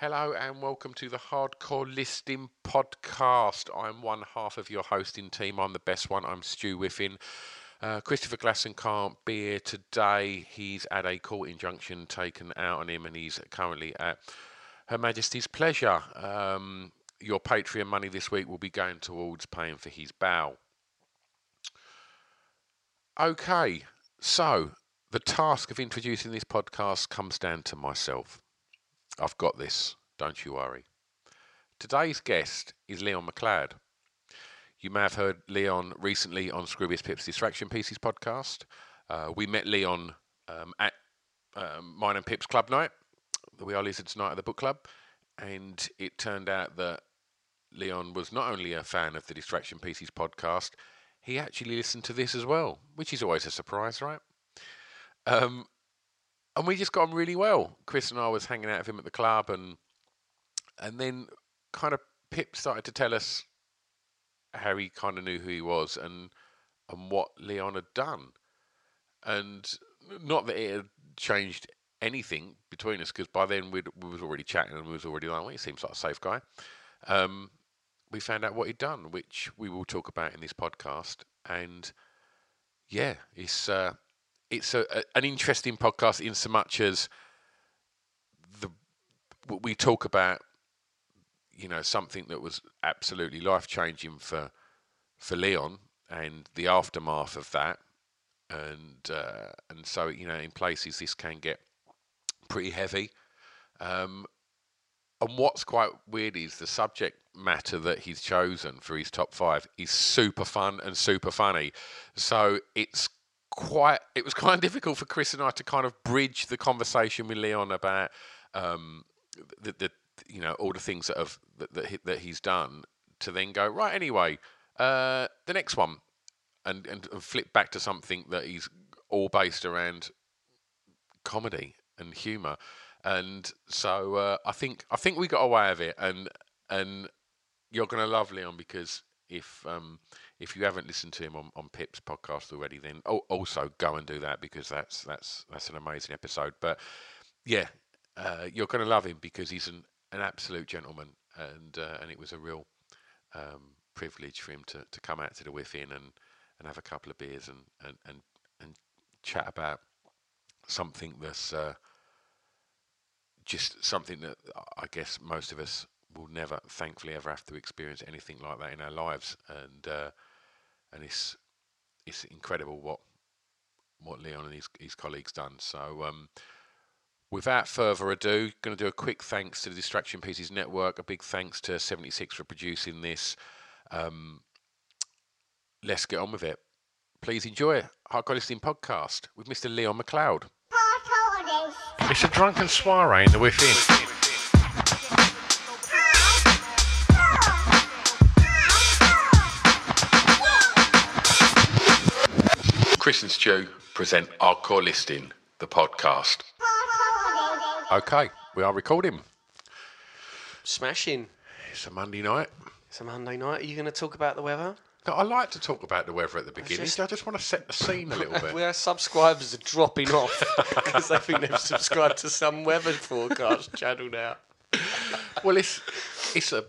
Hello and welcome to the Hardcore Listening Podcast. I'm one half of your hosting team. I'm the best one. I'm Stu Whiffin. Uh, Christopher Glasson can't be here today. He's had a court injunction taken out on him and he's currently at Her Majesty's pleasure. Um, your Patreon money this week will be going towards paying for his bail. Okay, so the task of introducing this podcast comes down to myself. I've got this, don't you worry. Today's guest is Leon McLeod. You may have heard Leon recently on Scroobius Pip's Distraction Pieces podcast. Uh, we met Leon um, at um, mine and Pip's club night, the We Are Lizards night at the book club, and it turned out that Leon was not only a fan of the Distraction Pieces podcast, he actually listened to this as well, which is always a surprise, right? Um, and we just got on really well. Chris and I was hanging out with him at the club, and and then kind of Pip started to tell us how he kind of knew who he was and and what Leon had done, and not that it had changed anything between us because by then we was already chatting and we was already like, well, he seems like a safe guy. Um, we found out what he'd done, which we will talk about in this podcast, and yeah, it's. Uh, it's a, a, an interesting podcast in so much as the we talk about you know something that was absolutely life changing for for Leon and the aftermath of that. And uh, and so you know in places this can get pretty heavy. Um, and what's quite weird is the subject matter that he's chosen for his top five is super fun and super funny. So it's quite it was quite difficult for Chris and I to kind of bridge the conversation with Leon about um, the, the you know all the things that have that that, he, that he's done to then go right anyway uh, the next one and, and and flip back to something that he's all based around comedy and humor. And so uh, I think I think we got away with it. And and you're gonna love Leon because if um, if you haven't listened to him on, on Pip's podcast already, then oh, also go and do that because that's that's that's an amazing episode. But yeah, uh, you're going to love him because he's an, an absolute gentleman, and uh, and it was a real um, privilege for him to, to come out to the Whiffin and, and have a couple of beers and and, and, and chat about something that's uh, just something that I guess most of us will never, thankfully, ever have to experience anything like that in our lives, and uh, and it's it's incredible what what Leon and his his colleagues done. So. Um, Without further ado, going to do a quick thanks to the Distraction Pieces Network. A big thanks to 76 for producing this. Um, let's get on with it. Please enjoy Hardcore Listening Podcast with Mr. Leon McLeod. It's a drunken soiree in the Whiffin. Chris and Stu present Hardcore Listening, the podcast. Okay, we are recording. Smashing. It's a Monday night. It's a Monday night. Are you going to talk about the weather? Now, I like to talk about the weather at the beginning. I just want to set the scene a little bit. Where subscribers are dropping off because they think they've subscribed to some weather forecast channel now. well, it's it's a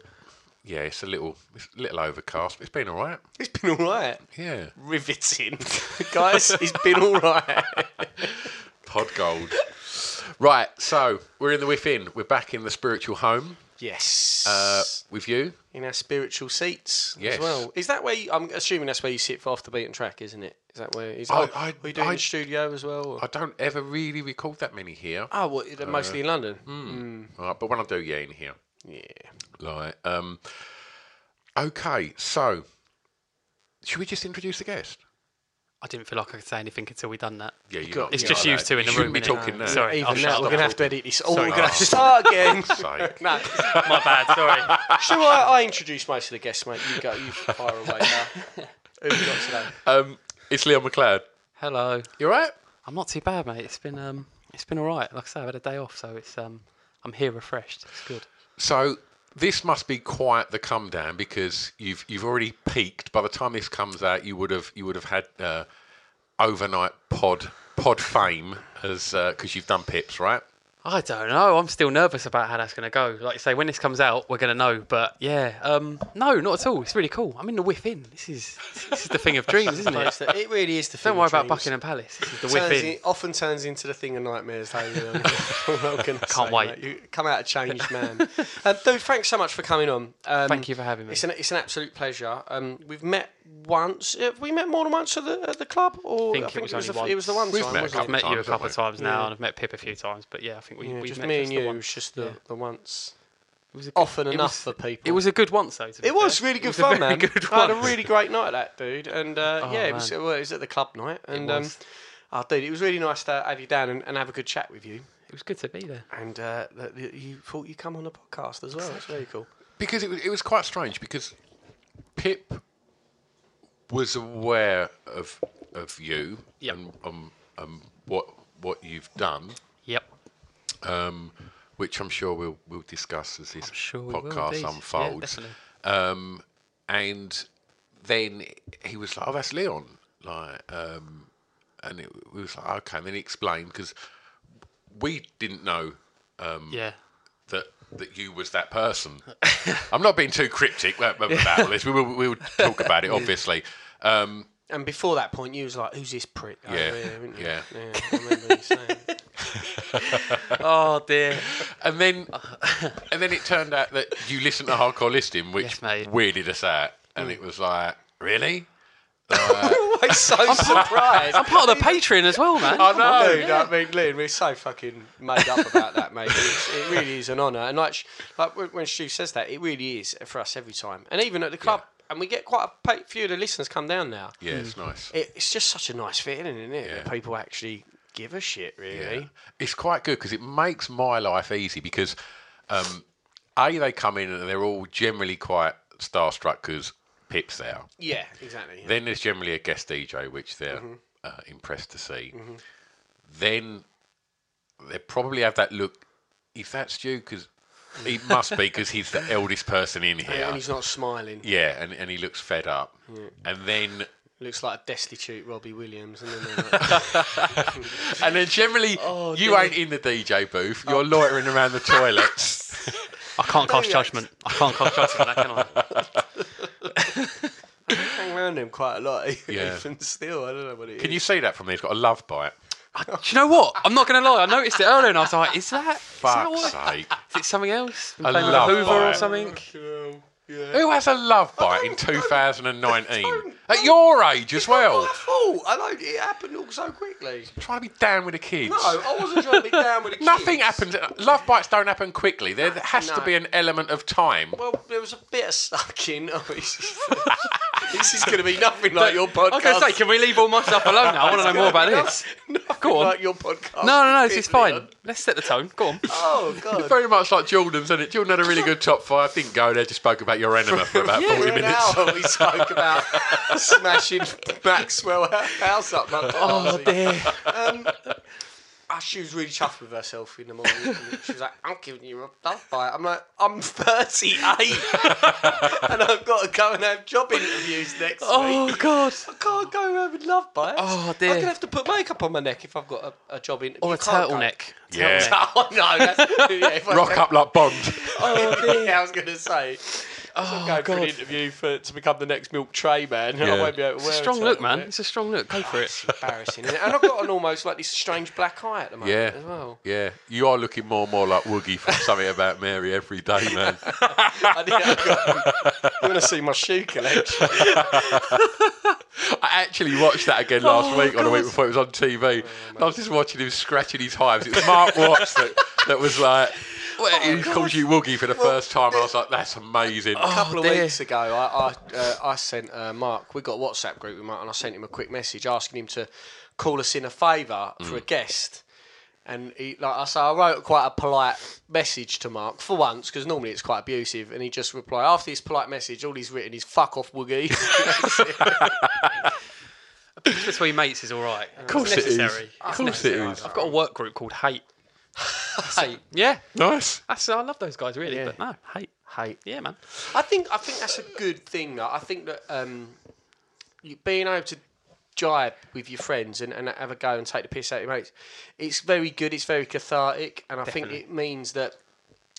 yeah, it's a little it's a little overcast. But it's been all right. It's been all right. Yeah, Riveting. Guys, it's been all right. pod gold. Right, so we're in the Whiffin. We're back in the spiritual home Yes. uh, with you. in our spiritual seats Yes. as well. Is that where you, I'm assuming that's where you sit for off the beaten track, isn't it? Is that where? Is I- I- are you doing I- in the studio as well? or- I don't ever really record that many here, Oh, what, they're mostly in uh, London. Hmm. Hmm. Right, but when I do, yeah, in here. Yeah. Like, um, okay, so should we just introduce the guest? I didn't feel like I could say anything until we'd done that. Yeah, you got- It's you just got used to in the You shouldn't room. be talking now. Sorry, Even now, we're going to have to edit this. Oh, we're going to have to start again. Sake. no. My bad. Sorry. Shall I, I introduce most of the guests, mate? You go. You fire away now. Who have we got today? Um, it's Leon McLeod. Hello. You right? I'm not too bad, mate. It's been um, it's been all right. Like I say, I've had a day off, so it's um, I'm here refreshed. It's good. So this must be quite the come down because you've you've already peaked. By the time this comes out, you would have you would have had uh, overnight pod pod fame as because you've done pips, right? I don't know. I'm still nervous about how that's going to go. Like you say, when this comes out, we're going to know. But yeah, um, no, not at all. It's really cool. I'm in the Whiffin. This is this is the thing of dreams, isn't it? It really is the thing. Don't worry of about dreams. Buckingham Palace. This is the Whiffin. in, often turns into the thing of nightmares. Though, you know. I'm Can't say, wait. mate. You come out a changed man. um, dude, thanks so much for coming on. Um, Thank you for having me. It's an it's an absolute pleasure. Um, we've met once. Have we met more than once at the at the club? Or think it was the, only it was the one once. We've time. met a wasn't I've met you a couple of times now, Yeah. and I've met Pip a few times. But yeah, I think we Yeah, we've just met me just and the you. It once. was just the, Yeah. the once. It was a Often it enough was- for people. It was a good once, though. To be It was fair. really It good was a fun, very man. Good I had a really great night, at that dude, and uh, Oh, yeah, it was, well, it was at the club night, and um, was. oh, dude, it was really nice to have you down and, and have a good chat with you. It was good to be there. And uh, that you- you thought you'd come on the podcast as well. That's very cool. because it was, it was quite strange because Pip was aware of of you Yep. and um, um, what what you've done, Yep. Um, which I'm sure we'll we'll discuss as this sure we will podcast indeed. Yeah, unfolds. um, and then he was like, "Oh, that's Leon," like, um, and it, we was like, "Okay." And then he explained because we didn't know Yeah. that that you was that person. I'm not being too cryptic about, about all this. We will we will talk about it, obviously. Um, And before that point, you was like, "Who's this prick?" Oh, Yeah, weren't yeah. I remember you saying. Oh dear. and then and then it turned out that you listened to Hardcore Listening, which Yes, mate. weirded us out, and it was like, really? Always so surprised. I'm part of the Patreon as well, man. I know. Dude, I mean, Liam, we're so fucking made up about that, mate. It's, it really is an honour. And like, sh- like when- when Stu says that, it really is for us every time. And even at the club, and we get quite a pa- few of the listeners come down now. Yeah, it's nice. It, it's just such a nice feeling, isn't it? That Yeah. people actually give a shit, really. Yeah. It's quite good because it makes my life easy because um, a they come in and they're all generally quite starstruck because Pip's there. Yeah, exactly. yeah. Then there's generally a guest DJ which they're Mm-hmm. uh, impressed to see. Then they probably have that look. if that's Stu? Because he must be because he's the eldest person in here. And he's not smiling. Yeah, and, and he looks fed up. And then Looks like a destitute Robbie Williams. And then like, and then generally Oh, you ain't in the DJ booth. Oh. You're loitering around the toilets. I can't cast judgment. I can't cast judgment, can I? hang around him quite a lot. Yeah. Even still, I don't know what it is. Can you see that from me? He's got a love bite. Do you know what? I'm not going to lie. I noticed it earlier and I was like, is that, is that Fuck's what? sake. Is it something else? I Playing with love a Hoover or bite. Um, something? Who has a love bite in 2019? At your age as well. Oh, I know it happened all so quickly. Trying to be down with the kids. No, I wasn't trying to be down with the kids. Nothing kids. happens. Love bites don't happen quickly. There has to No. be an element of time. Well, there was a bit of sucking. Oh, this is, this is going to be nothing like your podcast. I was going to say, can we leave all my stuff alone now? I want to know more about this. nothing Go on. like your podcast. No, no, no, this is fine. Leon. Let's set the tone. Go on. Oh God. Very much like Jordan's, isn't it? Jordan had a really good top five. Didn't go there, just spoke about your enema for about 40 For an minutes. hour we spoke about smashing Maxwell house up. Oh dear. Um, she was really chuffed with herself in the morning. She was like, "I'm giving you a love bite." I'm like, "I'm 38, and I've got to go and have job interviews next Oh, week. Oh, God. I can't go home with love bites. Oh, dear. I'm gonna have to put makeup on my neck if I've got a, a job interview. Or a turtleneck. Yeah. Oh no! That's, yeah, Rock up like Bond. Oh, yeah, I was going to say. I'm oh, going for an interview for to become the next milk tray man. Yeah. I won't be able to It's a strong look, man. turtleneck. It's a strong look. Go oh, for it. It's embarrassing, isn't it? and I've got an almost like this strange black eye at the moment Yeah, as well. yeah. You are looking more and more like Woogie from Something About Mary every day, man. I did, I've got, you want to see my shoe collection? I actually watched that again last oh, week or the week before it was on TV. I was just watching him scratching his hives. It was Mark Watts that, that was like, well, he calls you Woogie for the first time. And I was like, that's amazing. a couple of dear. weeks ago, I I, uh, I sent uh, Mark. We got a WhatsApp group with Mark, and I sent him a quick message asking him to call us in a favour for a guest. And he, like I say, I wrote quite a polite message to Mark for once because normally it's quite abusive. And he just replied after this polite message. All he's written is "fuck off, Woogie." A piece between mates is all right. Of course it is. necessary. Of course it is. I've got a work group called Hate. Hate, Yeah, Nice. that's I love those guys really, Yeah. but no, Hate. hate. Yeah, man. I think I think that's a good thing. Though. I think that um, you, being able to jibe with your friends and, and have a go and take the piss out of your mates, it's very good. It's very cathartic, and I think it means that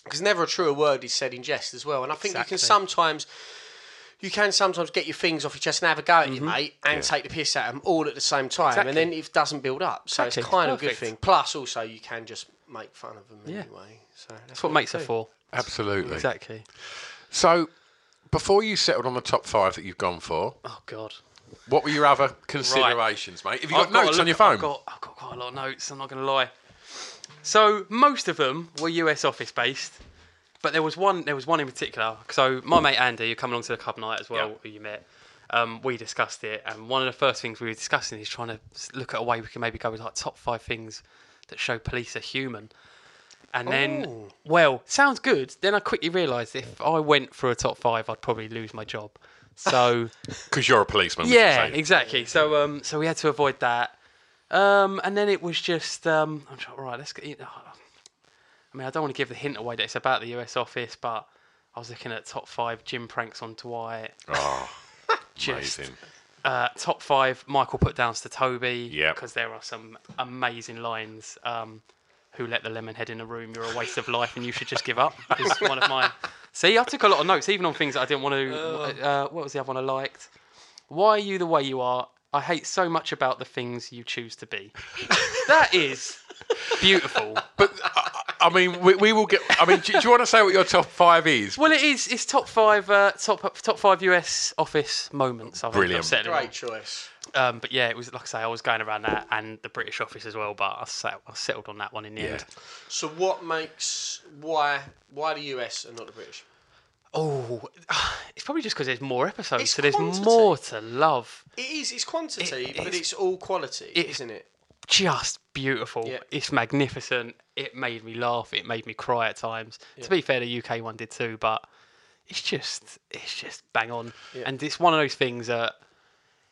because never a truer word is said in jest as well. And I think you Exactly. can sometimes. You can sometimes get your things off your chest and have a go at your mate and take the piss out of them all at the same time, Mm-hmm. Exactly. and then it doesn't build up. So Exactly. it's kind of a good Perfect. thing. Plus, also you can just make fun of them Yeah. anyway. So that's, That's what mates are do. for. Absolutely. Exactly. So, before you settled on the top five that you've gone for, Oh God. what were your other considerations, mate? Have you got I've got notes look- on your phone? I've got, I've got quite a lot of notes. I'm not going to lie. So most of them were US office based, but there was one. There was one in particular. So my mate Andy, who come along to the club night as well, Yeah. who you met. Um, we discussed it, and one of the first things we were discussing is trying to look at a way we can maybe go with like top five things that show police are human. And then, well, sounds good. Then I quickly realised if I went for a top five, I'd probably lose my job. So Because you're a policeman. yeah, exactly. So um, so we had to avoid that. Um, and then it was just um, I'm trying, right. Let's get. You know, I mean, I don't want to give the hint away that it's about the US office, but I was looking at top five gym pranks on Dwight. Oh, Just amazing. Uh, top five Michael put downs to Toby. Yep. Because there are some amazing lines. Um, who let the lemon head in the room? You're a waste of life, and you should just give up. Is one of my. See, I took a lot of notes, even on things that I didn't want to. Uh, what was the other one I liked? Why are you the way you are? I hate so much about the things you choose to be. that is beautiful. I mean, we, we will get. I mean, do, do you want to say what your top five is? Well, it is. It's top five. Uh, top top five US office moments. I've, Brilliant. I've settled on. Great choice. Um, but yeah, it was like I say, I was going around that and the British office as well. But I, set, I settled on that one in the end. So what makes why why the US and not the British? Oh, it's probably just because there's more episodes, It's so there's quantity. more to love. It is. It's quantity, It- but it's- it's all quality, it- isn't it? Just beautiful. Yeah. It's magnificent. It made me laugh. It made me cry at times. To be fair, the UK one did too, but it's just it's just bang on. And it's one of those things that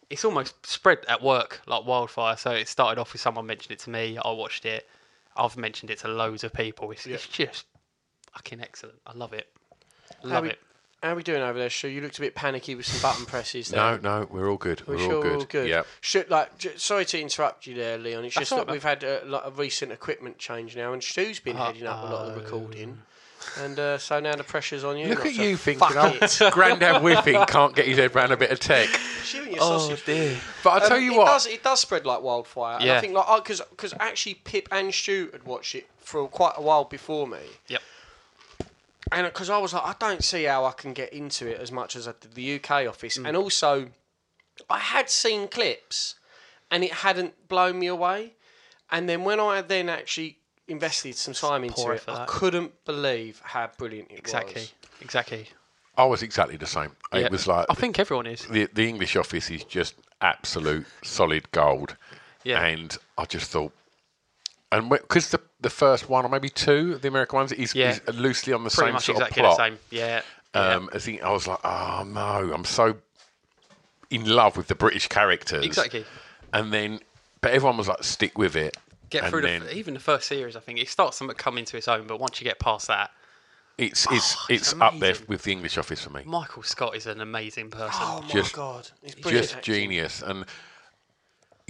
it's almost spread at work like wildfire. So it started off with someone mentioned it to me. I watched it. I've mentioned it to loads of people. It's, it's just fucking excellent. I love it. Love we, it. How are we doing over there, Stu? You looked a bit panicky with some button presses. No, There. no, we're all good. We're, We're all sure good. we're all good. Yep. Stu, like, j- sorry to interrupt you there, Leon. It's That's just that right, we've had a, like, a recent equipment change now, and Stu's been heading up a lot of the recording. And uh, so now the pressure's on you. Look at you thinking, oh, it. Granddad Whiffing can't get his head around a bit of tech. It's and your Oh sausage. dear. But I tell Um, you it what, does it does spread like wildfire. And I Yeah. think like because because actually Pip and Stu had watched it for quite a while before me, Yep. And because I was like, I don't see how I can get into it as much as I did the UK office, Mm. and also I had seen clips, and it hadn't blown me away, and then when I then actually invested some time into it, I couldn't believe how brilliant it Exactly. was. Exactly. I was exactly the same. Yeah. It was like I think everyone is. the the English office is just absolute solid gold. Yeah. And I just thought, and because the the first one or maybe two the American ones is, Yeah. is loosely on the Pretty same much sort exactly of plot. the same. Yeah. Um, I think I was like, oh no, I'm so in love with the British characters. Exactly. And then, but everyone was like, stick with it. Get and through then the, even the first series. I think it starts to come into its own, but once you get past that, it's it's Oh, it's it's up there with the English office for me. Michael Scott is an amazing person. Oh my Just- god, it's brilliant. just genius and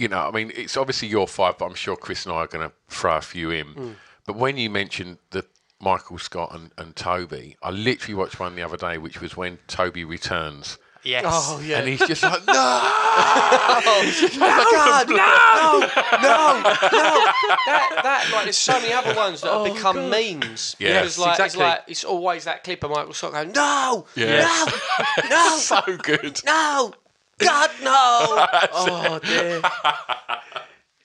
you know i mean it's obviously your five but i'm sure chris and i are going to throw a few in Hmm. but when you mentioned the Michael Scott and, and Toby. I literally watched one the other day, which was when Toby returns. Yes. Oh yeah. And he's just like, no! God, no, no, no, no. That, that, like, there's so many other ones that have become memes. Yeah. Because, like, exactly. it's like, it's always that clip of Michael Scott going, no, Yeah. no, no, so good. no, God, no. Oh dear.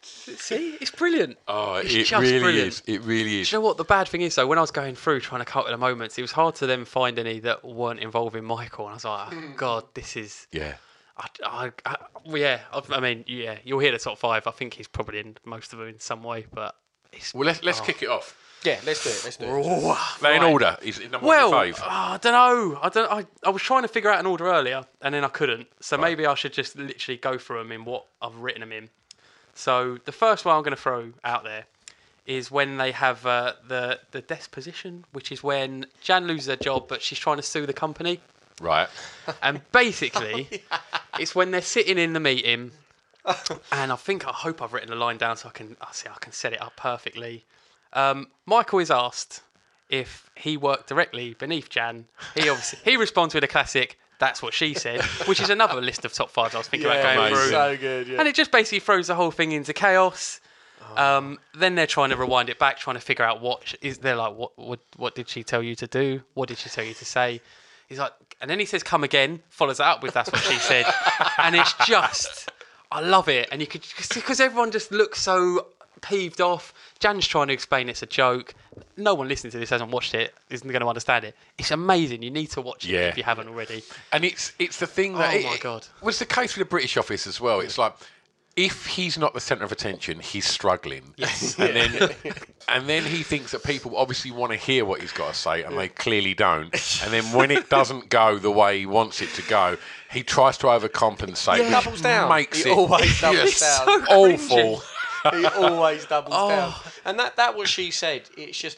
See, it's brilliant. Oh, It's it just really brilliant. is. It really is. Do you know what the bad thing is though? When I was going through trying to cut the moments, it was hard to then find any that weren't involving Michael, and I was like, oh, mm. God, this is. Yeah. I, I, I, yeah, I, I mean, yeah, you'll hear the top five. I think he's probably in most of them in some way, but it's Well, let's let's oh. kick it off. Yeah, let's do it. Let's do it. They're in order. Is it number well, one your fave? I don't know. I don't. I, I was trying to figure out an order earlier, and then I couldn't. So maybe I should just literally go through them in what I've written them in. So the first one I'm going to throw out there is when they have uh, the the disposition, which is when Jan loses her job, but she's trying to sue the company. Right. And basically, it's when they're sitting in the meeting, and I think I hope I've written the line down so I can I see I can set it up perfectly. Um, Michael is asked if he worked directly beneath Jan. He obviously he responds with a classic. That's what she said, which is another list of top fives I was thinking about going amazing. through. So good, yeah. And it just basically throws the whole thing into chaos. Um, then they're trying to rewind it back, trying to figure out what is. They're like, what, what, what did she tell you to do? What did she tell you to say? He's like, and then he says, "Come again." Follows that up with, "That's what she said," and it's just, I love it. And you could because everyone just looks so peeved off. Jan's trying to explain it's a joke. No one listening to this hasn't watched it, isn't going to understand it. It's amazing. You need to watch it Yeah. if you haven't already. And it's it's the thing that Oh it- my it God. was the case with the British office as well. It's like if he's not the centre of attention, he's struggling. Yes. And then and then he thinks that people obviously want to hear what he's got to say, and they clearly don't. And then when it doesn't go the way he wants it to go, he tries to overcompensate. He which doubles down. Makes He it always doubles just down. so awful. He always doubles Oh. down. And that that what she said. It's just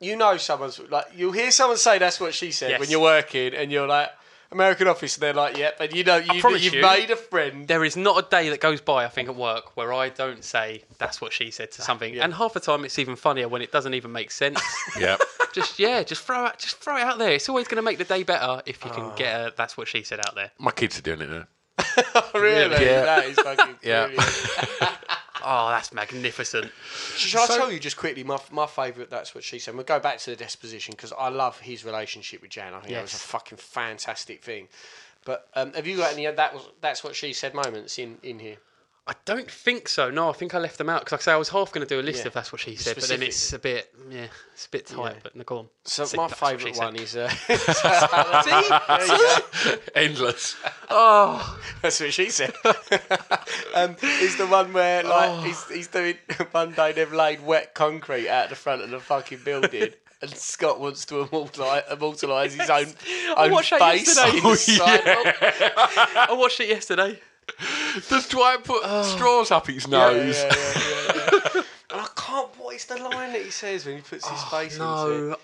you know someone's like you'll hear someone say that's what she said Yes. when you're working and you're like American Office and they're like yep and you know you, you've you- made a friend. There is not a day that goes by, I think, at work where I don't say that's what she said to ah, something. And half the time, it's even funnier when it doesn't even make sense. yeah. just yeah, just throw it, just throw it out there. It's always going to make the day better if you can ah. get a that's what she said out there. My kids are doing it now. really, Yeah. that is fucking Yeah. brilliant. Oh, that's magnificent. Shall I tell you just quickly my my favourite? That's what she said. We'll go back to the disposition because I love his relationship with Jan. I think that was a Yes. fucking fantastic thing. But um, have you got any of that? Was that's what she said moments in in here? I don't think so. No, I think I left them out because, like I say, I was half going to do a list Yeah. if that's what she said, but then it's a bit, yeah, it's a bit tight. Yeah. But no, go on. So Say my that's what she favourite said. one is uh, Endless. Oh, That's what she said. um, is the one where like he's, he's doing one day they've laid wet concrete out the front of the fucking building. And Scott wants to immortalise, immortalise his own, own watched that face yesterday. in the sidewalk. I watched it yesterday. Does Dwight put straws up his nose? yeah, yeah, yeah, yeah. and I can't. What is the line that he says when he puts his face into it?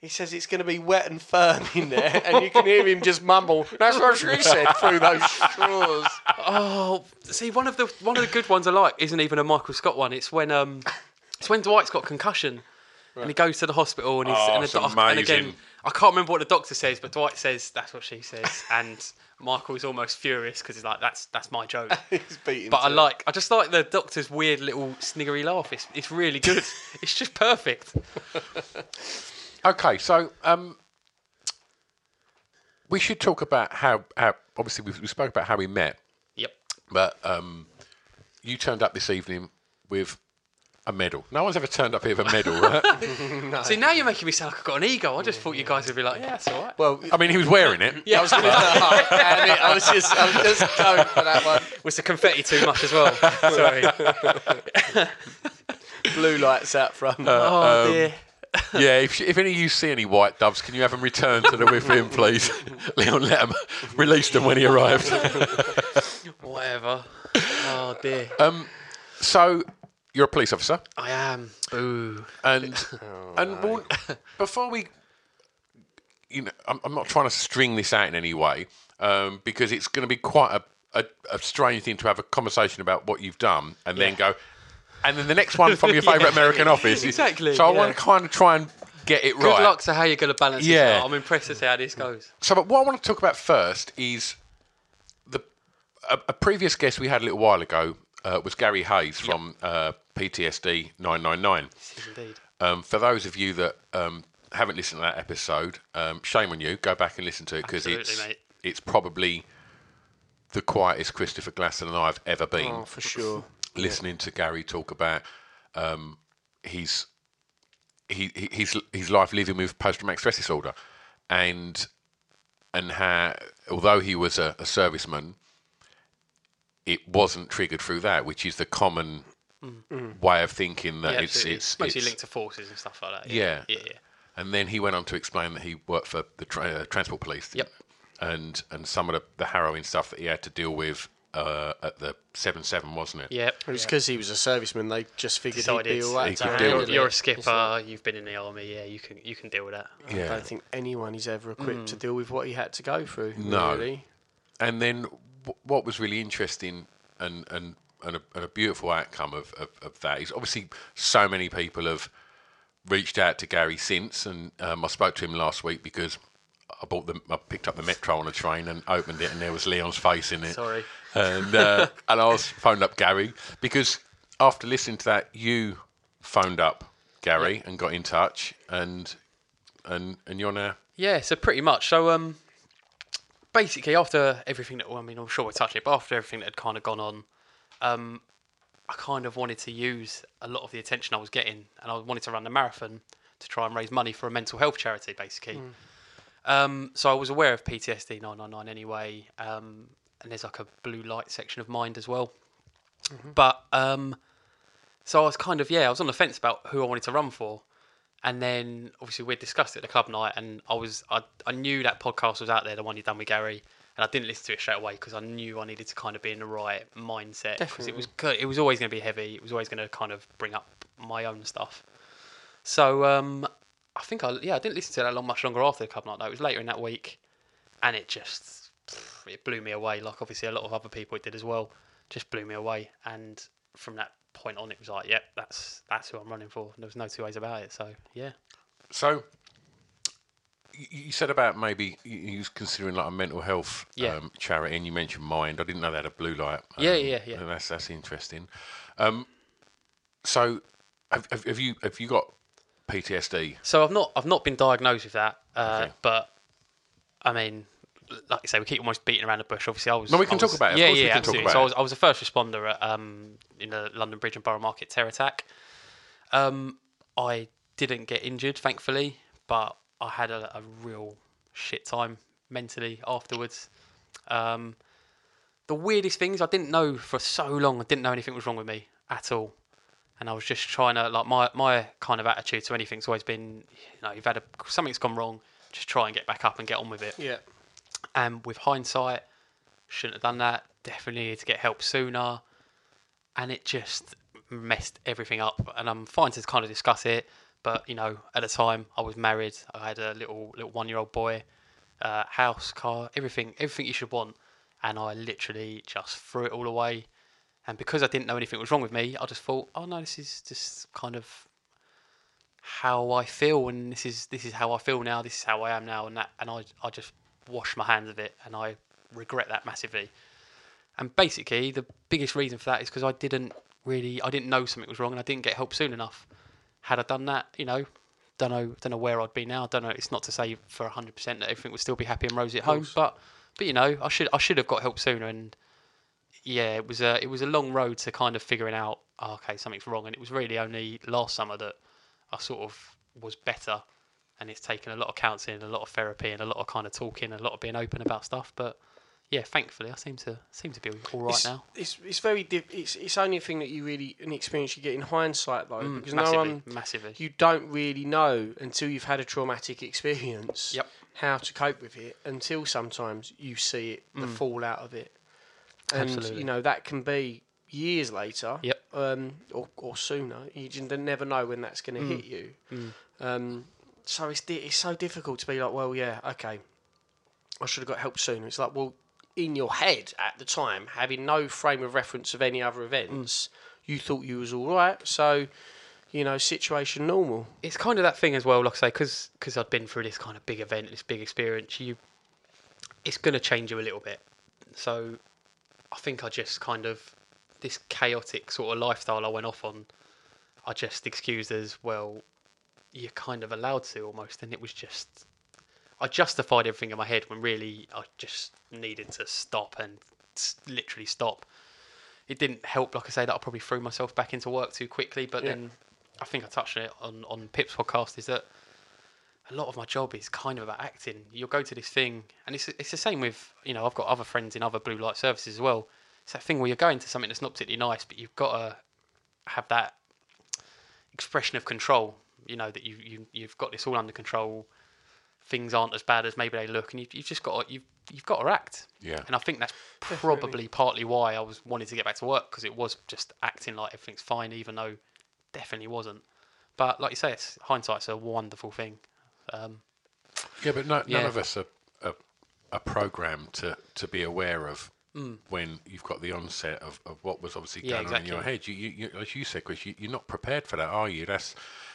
He says it's going to be wet and firm in there, and you can hear him just mumble. That's what she said through those straws. Oh, see, one of the one of the good ones I like isn't even a Michael Scott one. It's when um, it's when Dwight's got concussion and he goes to the hospital and he's Oh, and, it's the doc- and again amazing. I can't remember what the doctor says, but Dwight says that's what she says, and Michael is almost furious because he's like that's that's my joke. He's beaten. But I it. like I just like the doctor's weird little sniggery laugh. It's it's really good. it's just perfect. Okay, so um, we should talk about how, how obviously we, we spoke about how we met, Yep. but um, you turned up this evening with a medal. No one's ever turned up here with a medal, right? See now you're making me sound like I've got an ego. I just thought you guys would be like, yeah, that's all right. Well, I mean, he was wearing it. I was, gonna, damn it, I was just, I was just going for that one. Was the confetti too much as well? Sorry. Blue lights out front. oh dear. Yeah, if, if any of you see any white doves, can you have them returned to the Whiffin, please? Leon, let him release them when he arrived. Whatever. Oh dear. Um, so, you're a police officer, I am. Boo. and and well, before we, you know, I'm, I'm not trying to string this out in any way, um, because it's going to be quite a, a, a strange thing to have a conversation about what you've done, and then go, and then the next one from your favourite American office. is- exactly, So I yeah. want to kind of try and get it Good right. Good luck to how you're going to balance Yeah. this out. I'm impressed to see how this goes. So, but what I want to talk about first is the a, a previous guest we had a little while ago uh, was Gary Hayes from uh, PTSD 999. This indeed. Um, for those of you that um, haven't listened to that episode, um, shame on you. Go back and listen to it because it's mate. it's probably the quietest Christopher Glasson and I've ever been. Oh, for sure. listening to Gary talk about um, his he, he- his his life living with post traumatic stress disorder, and and how although he was a, a serviceman, it wasn't triggered through that, which is the common way of thinking that Yeah, it's absolutely. it's, mostly it's- linked to forces and stuff like that. Yeah. Yeah, yeah. and then he went on to explain that he worked for the tra- uh, transport police. Yep. And and some of the, the harrowing stuff that he had to deal with uh, at the seven seven, wasn't it? Yeah. It was because he was a serviceman. They just figured Decided he'd be all right he could handle deal You're, it. you're a skipper. You've been in the army. Yeah, you can you can deal with that. Yeah. I don't think anyone is ever equipped to deal with what he had to go through. No. Really. and then w- what was really interesting and and and a, and a beautiful outcome of, of, of that is obviously so many people have reached out to Gary since, and um, I spoke to him last week because I bought the I picked up the Metro on a train and opened it, and there was Leon's face in it. Sorry. and uh, and I was phoned up Gary because after listening to that, you phoned up Gary and got in touch, and and and you're now Yeah, so pretty much. So um, basically after everything that well, I mean, I'm sure we'll touch it, but after everything that had kind of gone on, um, I kind of wanted to use a lot of the attention I was getting, and I wanted to run the marathon to try and raise money for a mental health charity, basically. Um, so I was aware of PTSD 999 anyway, um, and there's like a blue light section of Mind as well. But um, so I was kind of yeah, I was on the fence about who I wanted to run for, and then obviously we discussed it at the club night, and I was I, I knew that podcast was out there, the one you done with Gary, and I didn't listen to it straight away because I knew I needed to kind of be in the right mindset because it was. It was always going to be heavy. It was always going to kind of bring up my own stuff. So um, I think I yeah I didn't listen to that long much longer after the club night. Though. It was later in that week, and it just it blew me away. Like obviously a lot of other people it did as well. Just blew me away, and from that point on, it was like, yep, that's that's who I'm running for. There was no two ways about it. So yeah, So, you said about maybe you was considering like a mental health Yeah. um, charity, and you mentioned Mind. I didn't know they had a blue light. Yeah, um, yeah, yeah. and That's that's interesting. Um, so, have, have, have you have you got PTSD? So I've not I've not been diagnosed with that, uh, Okay. but I mean, like I say, we keep almost beating around the bush. Obviously, I was. No, we can talk about it. Yeah, yeah, absolutely. so I was, I was a first responder at, um, in the London Bridge and Borough Market terror attack. Um, I didn't get injured, thankfully, but I had a, a real shit time mentally afterwards. Um, the weirdest things I didn't know for so long. I didn't know anything was wrong with me at all and I was just trying to like my my kind of attitude to anything's always been, you know, you've had a something's gone wrong, just try and get back up and get on with it. Yeah. And with hindsight, shouldn't have done that. Definitely needed to get help sooner, and it just messed everything up. And I'm fine to kind of discuss it, but you know, at the time I was married. I had a little little one year old boy, uh, house, car, everything, everything you should want, and I literally just threw it all away. And because I didn't know anything was wrong with me, I just thought, oh no, this is just kind of how I feel, and this is this is how I feel now. This is how I am now, and that, and I I just wash my hands of it, and I regret that massively. And basically, the biggest reason for that is because I didn't really, I didn't know something was wrong, and I didn't get help soon enough. Had I done that, you know, don't know, don't know where I'd be now. Don't know. It's not to say for hundred percent that everything would still be happy and rosy at home, but but you know, I should I should have got help sooner, and yeah, it was a it was a long road to kind of figuring out. Oh, okay, something's wrong, and it was really only last summer that I sort of was better, and it's taken a lot of counselling, a lot of therapy, and a lot of kind of talking, a lot of being open about stuff. But yeah, thankfully, I seem to seem to be all right it's, now. It's it's very diff- it's it's only a thing that you really an experience you get in hindsight though because no Mm, massively, one massively. you don't really know until you've had a traumatic experience Yep. how to cope with it until sometimes you see it the fallout of it and Mm. Absolutely. you know that can be years later Yep. um, or, or sooner you just never know when that's going to Mm. hit you um, so it's di- it's so difficult to be like well yeah okay I should have got help sooner it's like well in your head at the time having no frame of reference of any other events mm. you thought you was all right so you know, situation normal. it's kind of that thing as well. Like I say, because I'd been through this kind of big event, this big experience, you it's going to change you a little bit. So I think I just kind of this chaotic sort of lifestyle I went off on. I just excused as well. You're kind of allowed to almost, and it was just I justified everything in my head when really I just needed to stop and literally stop. It didn't help, like I say, that I probably threw myself back into work too quickly. But Yeah. then I think I touched on it on on Pip's podcast. Is that a lot of my job is kind of about acting. You'll go to this thing, and it's it's the same with you know I've got other friends in other blue light services as well. It's that thing where you're going to something that's not particularly nice, but you've got to have that expression of control. You know that you you you've got this all under control. Things aren't as bad as maybe they look, and you you've just got to, you've you've got to act. Yeah. And I think that's probably partly why I was wanting to get back to work because it was just acting like everything's fine, even though definitely wasn't. But like you say, it's hindsight's a wonderful thing. Um, Yeah, but no, none of us are, are, are programmed to, to be aware of when you've got the onset of, of what was obviously Mm. Yeah, going on in your head. You, you, you, as you said, Chris, you, you're not prepared for that, are you? That's,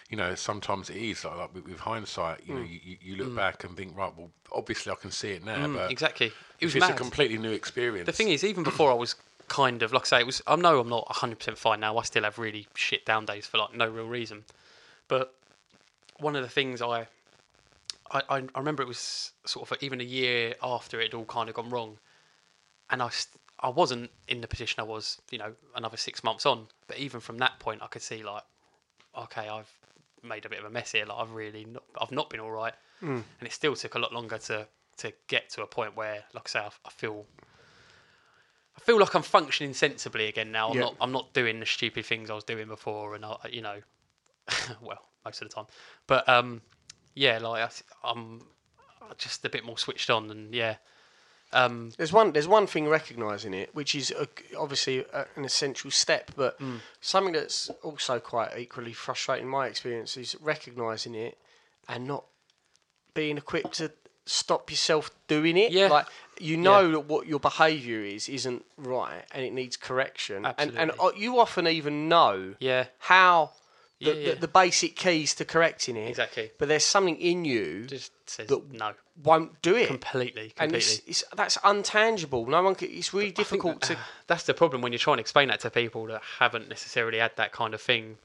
you know, sometimes it is like, like with, with hindsight. You know, Mm. you, you- you look back and think, right, well, obviously I can see it now, but exactly. It was it's a completely new experience. The thing is, even before I was kind of like I say, it was. I know I'm not 100 percent fine now. I still have really shit down days for like no real reason. But one of the things I, I, I I remember it was sort of even a year after it had all kind of gone wrong, and I, I wasn't in the position I was, you know, another six months on. But even from that point, I could see like, okay, I've made a bit of a mess here. Like I've really, not, I've not been all right, and it still took a lot longer to to get to a point where, like I say, I, I feel. I feel like I'm functioning sensibly again now. I'm Yeah. not. I'm not doing the stupid things I was doing before, and I, you know, well, most of the time. But um, yeah, like I, I'm just a bit more switched on, and yeah, um, There's one. There's one thing recognizing it, which is a, obviously a, an essential step, but Mm. something that's also quite equally frustrating. In my experience is recognizing it and not being equipped to stop yourself doing it. Yeah. Like you know that what your behaviour is isn't right and it needs correction. And and uh, you often even know yeah, how the, Yeah, the, the basic keys to correcting it. Exactly. But there's something in you just says that no, won't do it. completely, and it's, it's that's untangible. No one. Can, it's really think difficult that- to. That's the problem when you're trying to explain that to people that haven't necessarily had that kind of thing.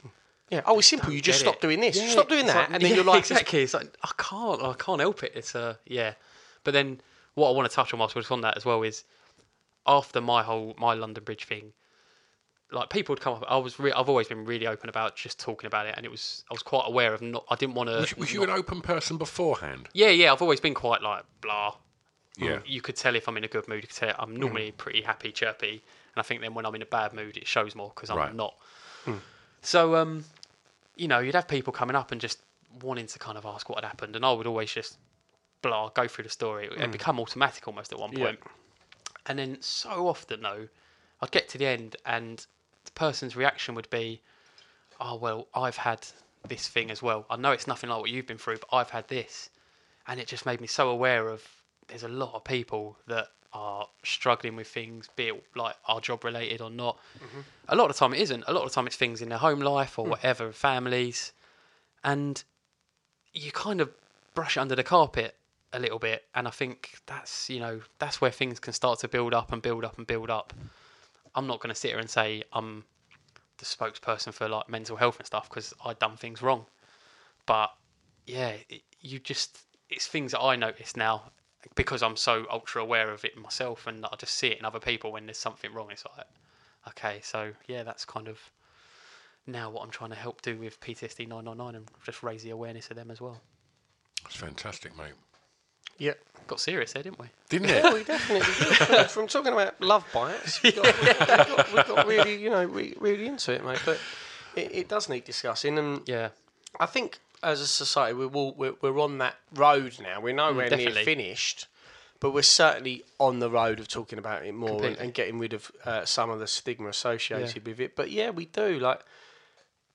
Yeah. Oh, it's simple. You just stop it. doing this. Yeah, stop doing it's that, like- and then yeah, you're like, exactly. It's like I can't, I can't help it. It's uh, yeah. But then what I want to touch on whilst we're on that as well is after my whole my London Bridge thing, like people would come up. I was re- I've always been really open about just talking about it, and it was I was quite aware of not. I didn't want to. was, was you an open person beforehand? Yeah, yeah. I've always been quite like blah. Yeah. You could tell if I'm in a good mood. You could tell I'm mm. normally pretty happy, chirpy, and I think then when I'm in a bad mood, it shows more because I'm Right. not. Hmm. So, um, you know, you'd have people coming up and just wanting to kind of ask what had happened, and I would always just blah go through the story. It had become automatic almost at one Yeah. point. And then so often though, I'd get to the end and person's reaction would be, "Oh well, I've had this thing as well. I know it's nothing like what you've been through, but I've had this," and it just made me so aware of there's a lot of people that are struggling with things, be it like our job related or not. Mm-hmm. A lot of the time it isn't. A lot of the time it's things in their home life or hmm. whatever, families, and you kind of brush it under the carpet a little bit and i think that's you know that's where things can start to build up and build up and build up i'm not going to sit here and say i'm the spokesperson for like mental health and stuff because i've done things wrong but yeah it, you just it's things that i notice now because i'm so ultra aware of it myself and i just see it in other people when there's something wrong it's like okay so yeah that's kind of now what i'm trying to help do with ptsd 999 and just raise the awareness of them as well That's fantastic, mate. Yeah. got serious there, didn't we? Didn't Yeah, it? we definitely did. From talking about love bites, we got, we got, we got really, you know, re- really into it, mate. But it, it does need discussing, and Yeah. I think as a society, we're all, we're, we're on that road now. We're nowhere near finished, but we're certainly on the road of talking about it more and, and getting rid of uh, some of the stigma associated with it. But yeah, we do like.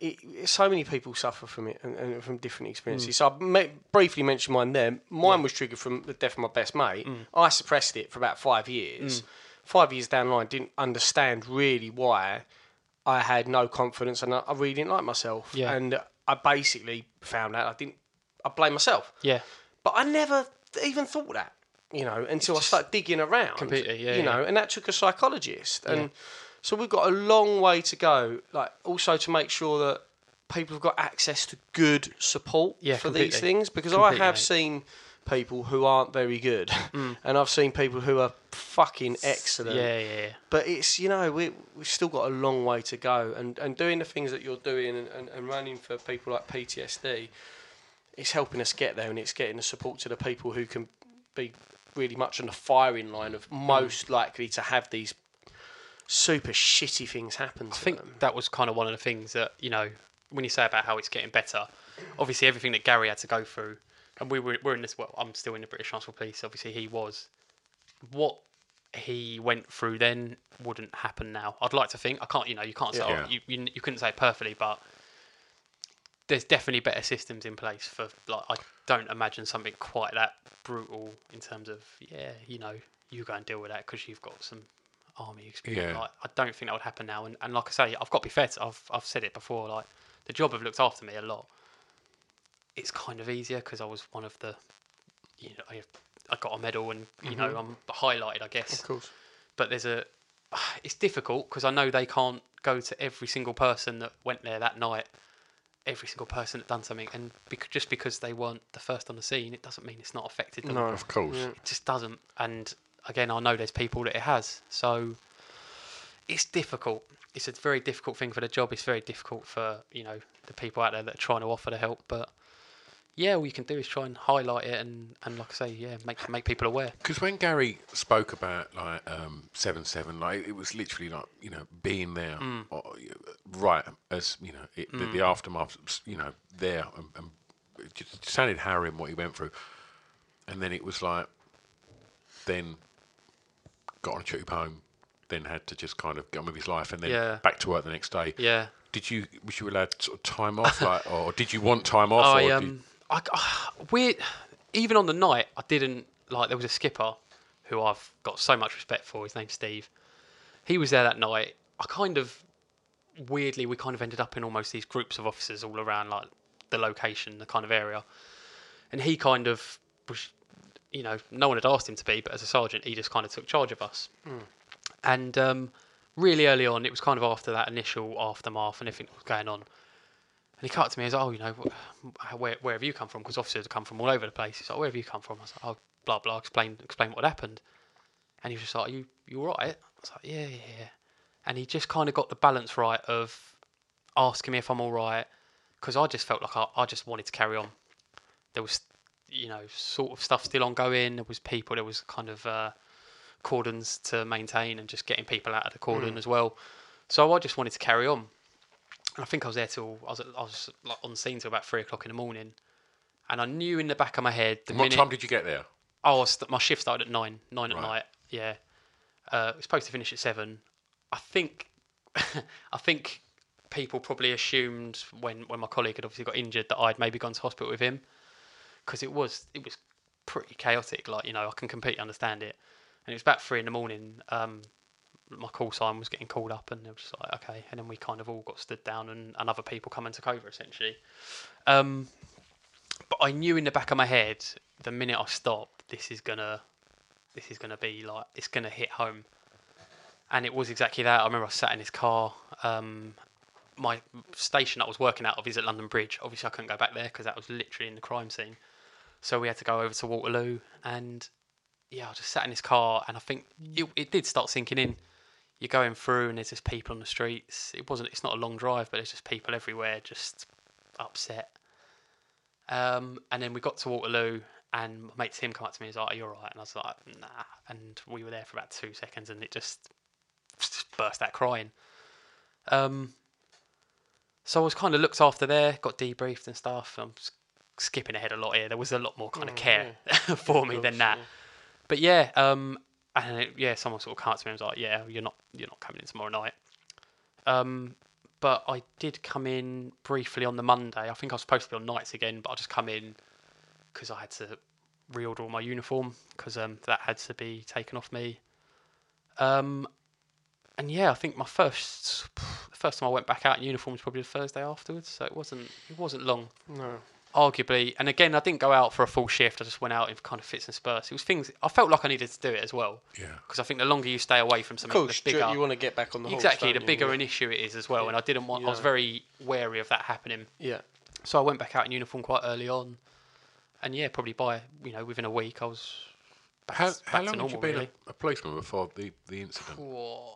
It, so many people suffer from it and, and from different experiences. Mm. So I briefly mentioned mine there. Mine was triggered from the death of my best mate. Mm. I suppressed it for about five years. Mm. Five years down the line, didn't understand really why I had no confidence and I, I really didn't like myself. Yeah. And I basically found out I didn't. I blame myself. Yeah. But I never even thought that, you know, until I started digging around. Completely, yeah, You know, and that took a psychologist. And so we've got a long way to go. Like, also to make sure that people have got access to good support Yeah, for these things. Because Completely, I have seen people who aren't very good. and I've seen people who are fucking excellent. Yeah, yeah, yeah. But it's you know we we've still got a long way to go, and, and doing the things that you're doing and, and, and running for people like PTSD, it's helping us get there, and it's getting the support to the people who can be really much on the firing line of most likely to have these super shitty things happen. To I think them. that was kind of one of the things that you know when you say about how it's getting better. Obviously, everything that Gary had to go through, and we were we're in this. Well, I'm still in the British Transport Police. Obviously, he was. What he went through then wouldn't happen now. I'd like to think. I can't. You know, you can't say. Yeah. Oh, you, you you couldn't say it perfectly, but there's definitely better systems in place for like. I don't imagine something quite that brutal in terms of yeah. You know, you go and deal with that because you've got some army experience. Yeah. Like, I don't think that would happen now. And, and like I say, I've got to be fair. To, I've I've said it before. Like the job have looked after me a lot. It's kind of easier because I was one of the, you know, I, I got a medal and you know mm-hmm. I'm highlighted, I guess. of course. But there's a, it's difficult because I know they can't go to every single person that went there that night. Every single person that done something, and bec- just because they weren't the first on the scene, it doesn't mean it's not affected them. No. Of course. It just doesn't. And again, I know there's people that it has. So it's difficult. It's a very difficult thing for the job. It's very difficult for, you know, the people out there that are trying to offer the help. But yeah, all you can do is try and highlight it and, and like I say, yeah, make make people aware. Because when Gary spoke about like um, seven seven, like it was literally like you know being there, Mm. or, right as you know it, the, the aftermath, you know there, and, and it just sounded harrowing what he went through, and then it was like, then got on a tube home, then had to just kind of get on with his life, and then Yeah. back to work the next day. Yeah. Did you was you allowed sort of time off, like, or did you want time off? I or did um, I, we even on the night I didn't like. There was a skipper who I've got so much respect for. His name's Steve. He was there that night. I kind of weirdly we kind of ended up in almost these groups of officers all around like the location, the kind of area, and he kind of was, you know, no one had asked him to be, but as a sergeant, he just kind of took charge of us. And um, really early on, it was kind of after that initial aftermath and everything was going on. And he cut to me, he's like, oh, you know, where, where have you come from? Because officers have come from all over the place. He's like, where have you come from? I was like, oh, blah, blah, explain, explain what had happened. And he was just like, you, you all right? I was like, yeah, yeah, yeah. And he just kind of got the balance right of asking me if I'm all right. Because I just felt like I, I just wanted to carry on. There was, you know, sort of stuff still ongoing. There was people, there was kind of uh, cordons to maintain and just getting people out of the cordon as well. So I just wanted to carry on. And I think I was there till I was I was like on scene till about three o'clock in the morning, and I knew in the back of my head the what minute time did you get there? oh my shift started at nine nine at night yeah, uh, it was supposed to finish at seven. I think I think people probably assumed when when my colleague had obviously got injured that I'd maybe gone to hospital with him because it was it was pretty chaotic. Like you know I can completely understand it, and it was about three in the morning. Um, my call sign was getting called up, and it was like okay, and then we kind of all got stood down, and, and other people come and took over essentially. Um, but I knew in the back of my head the minute I stopped, this is gonna, this is gonna be like it's gonna hit home, and it was exactly that. I remember I sat in his car. Um, my station that I was working out of is at London Bridge. Obviously, I couldn't go back there because that was literally in the crime scene. So we had to go over to Waterloo, and yeah, I just sat in his car, and I think it, it did start sinking in. You're going through, and there's just people on the streets. It wasn't. It's not a long drive, but there's just people everywhere, just upset. Um, and then we got to Waterloo, and my mate Tim come up to me and was like, Are you alright? And I was like, Nah. And we were there for about two seconds, and it just, just burst out crying. Um, so I was kind of looked after there, got debriefed and stuff. I'm skipping ahead a lot here. There was a lot more kind of care for me than that. But yeah, um, and it, yeah, someone sort of came to me and was like, "Yeah, you're not, you're not coming in tomorrow night." Um, but I did come in briefly on the Monday. I think I was supposed to be on nights again, but I just come in because I had to reorder all my uniform because um, that had to be taken off me. Um, and yeah, I think my first the first time I went back out in uniform was probably the Thursday afterwards. So it wasn't it wasn't long. No. Arguably, and again, I didn't go out for a full shift. I just went out in kind of fits and spurts. It was things I felt like I needed to do it as well. Yeah. Because I think the longer you stay away from Of something, course, the bigger you want to get back on the horse. exactly the don't you? bigger an issue it is as well. And I didn't want. I was very wary of that happening. Yeah. So I went back out in uniform quite early on, and yeah, probably by you know within a week I was back, How, back how to long normal. had you been really. a, a policeman before the, the incident? Whoa.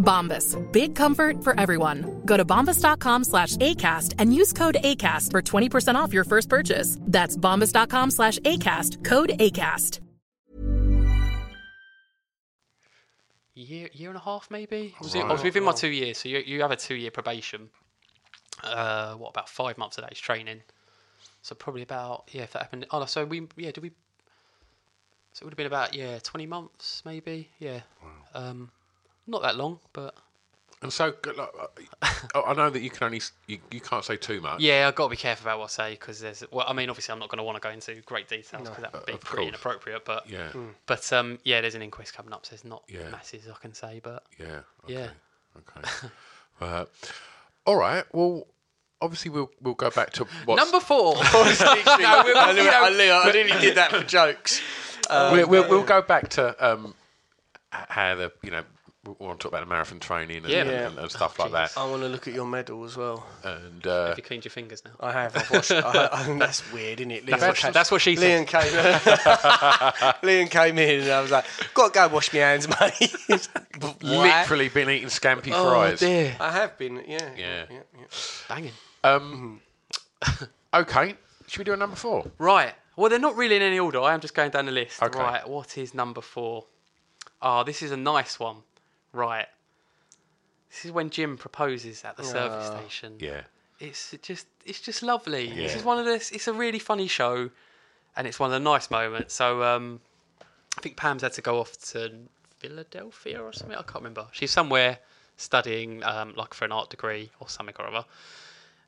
Bombas. Big comfort for everyone. Go to bombas.com slash ACAST and use code ACAST for 20% off your first purchase. That's bombas.com slash ACAST. Code ACAST. year year and a half maybe. I was, in- I was Right. within my two years, so you you have a two year probation. Uh, what about five months of that is training? So probably about yeah, if that happened. Oh, so we yeah, did we? So it would have been about yeah, twenty months maybe. Yeah, um, not that long, but And so, good luck- uh, I know that you can only you, you can't say too much. yeah, I've got to be careful about what I say because there's well, I mean, obviously, I'm not going to want to go into great details because that would be of pretty course. inappropriate. But Yeah. Mm. but um, yeah, there's an inquest coming up, so there's not Yeah. masses I can say, but Yeah. Okay. yeah. Okay. uh, all right. Well, obviously we'll we'll go back to what's, Number four. no, we- I, you knew- know- I, knew- I nearly did that for jokes. Um, we'll, we'll, we'll go back to um, how the you know we want to talk about the marathon training and, Yeah. and, and, and stuff like that. I want to look at your medal as well. And uh, Have you cleaned your fingers now? I have. I've washed. I, I think that's weird, isn't it? That's Liam what she- came- that's what she said. Liam came. Liam came in, and I was like, "Got to go wash my hands, mate." Why? literally been eating scampi Oh fries. dear, I have been. Yeah. Yeah. yeah, yeah. banging. Um, okay. Should we do a number four? Right. Well, they're not really in any order. I am just going down the list. Okay. Right. What is number four? Oh, this is a nice one. Right. This is when Jim proposes at the service station. Yeah. It's just, it's just lovely. This Yeah. is one of this. It's a really funny show, and it's one of the nice moments. So, um, I think Pam's had to go off to Philadelphia or something. I can't remember. She's somewhere studying, um, like for an art degree or something or other.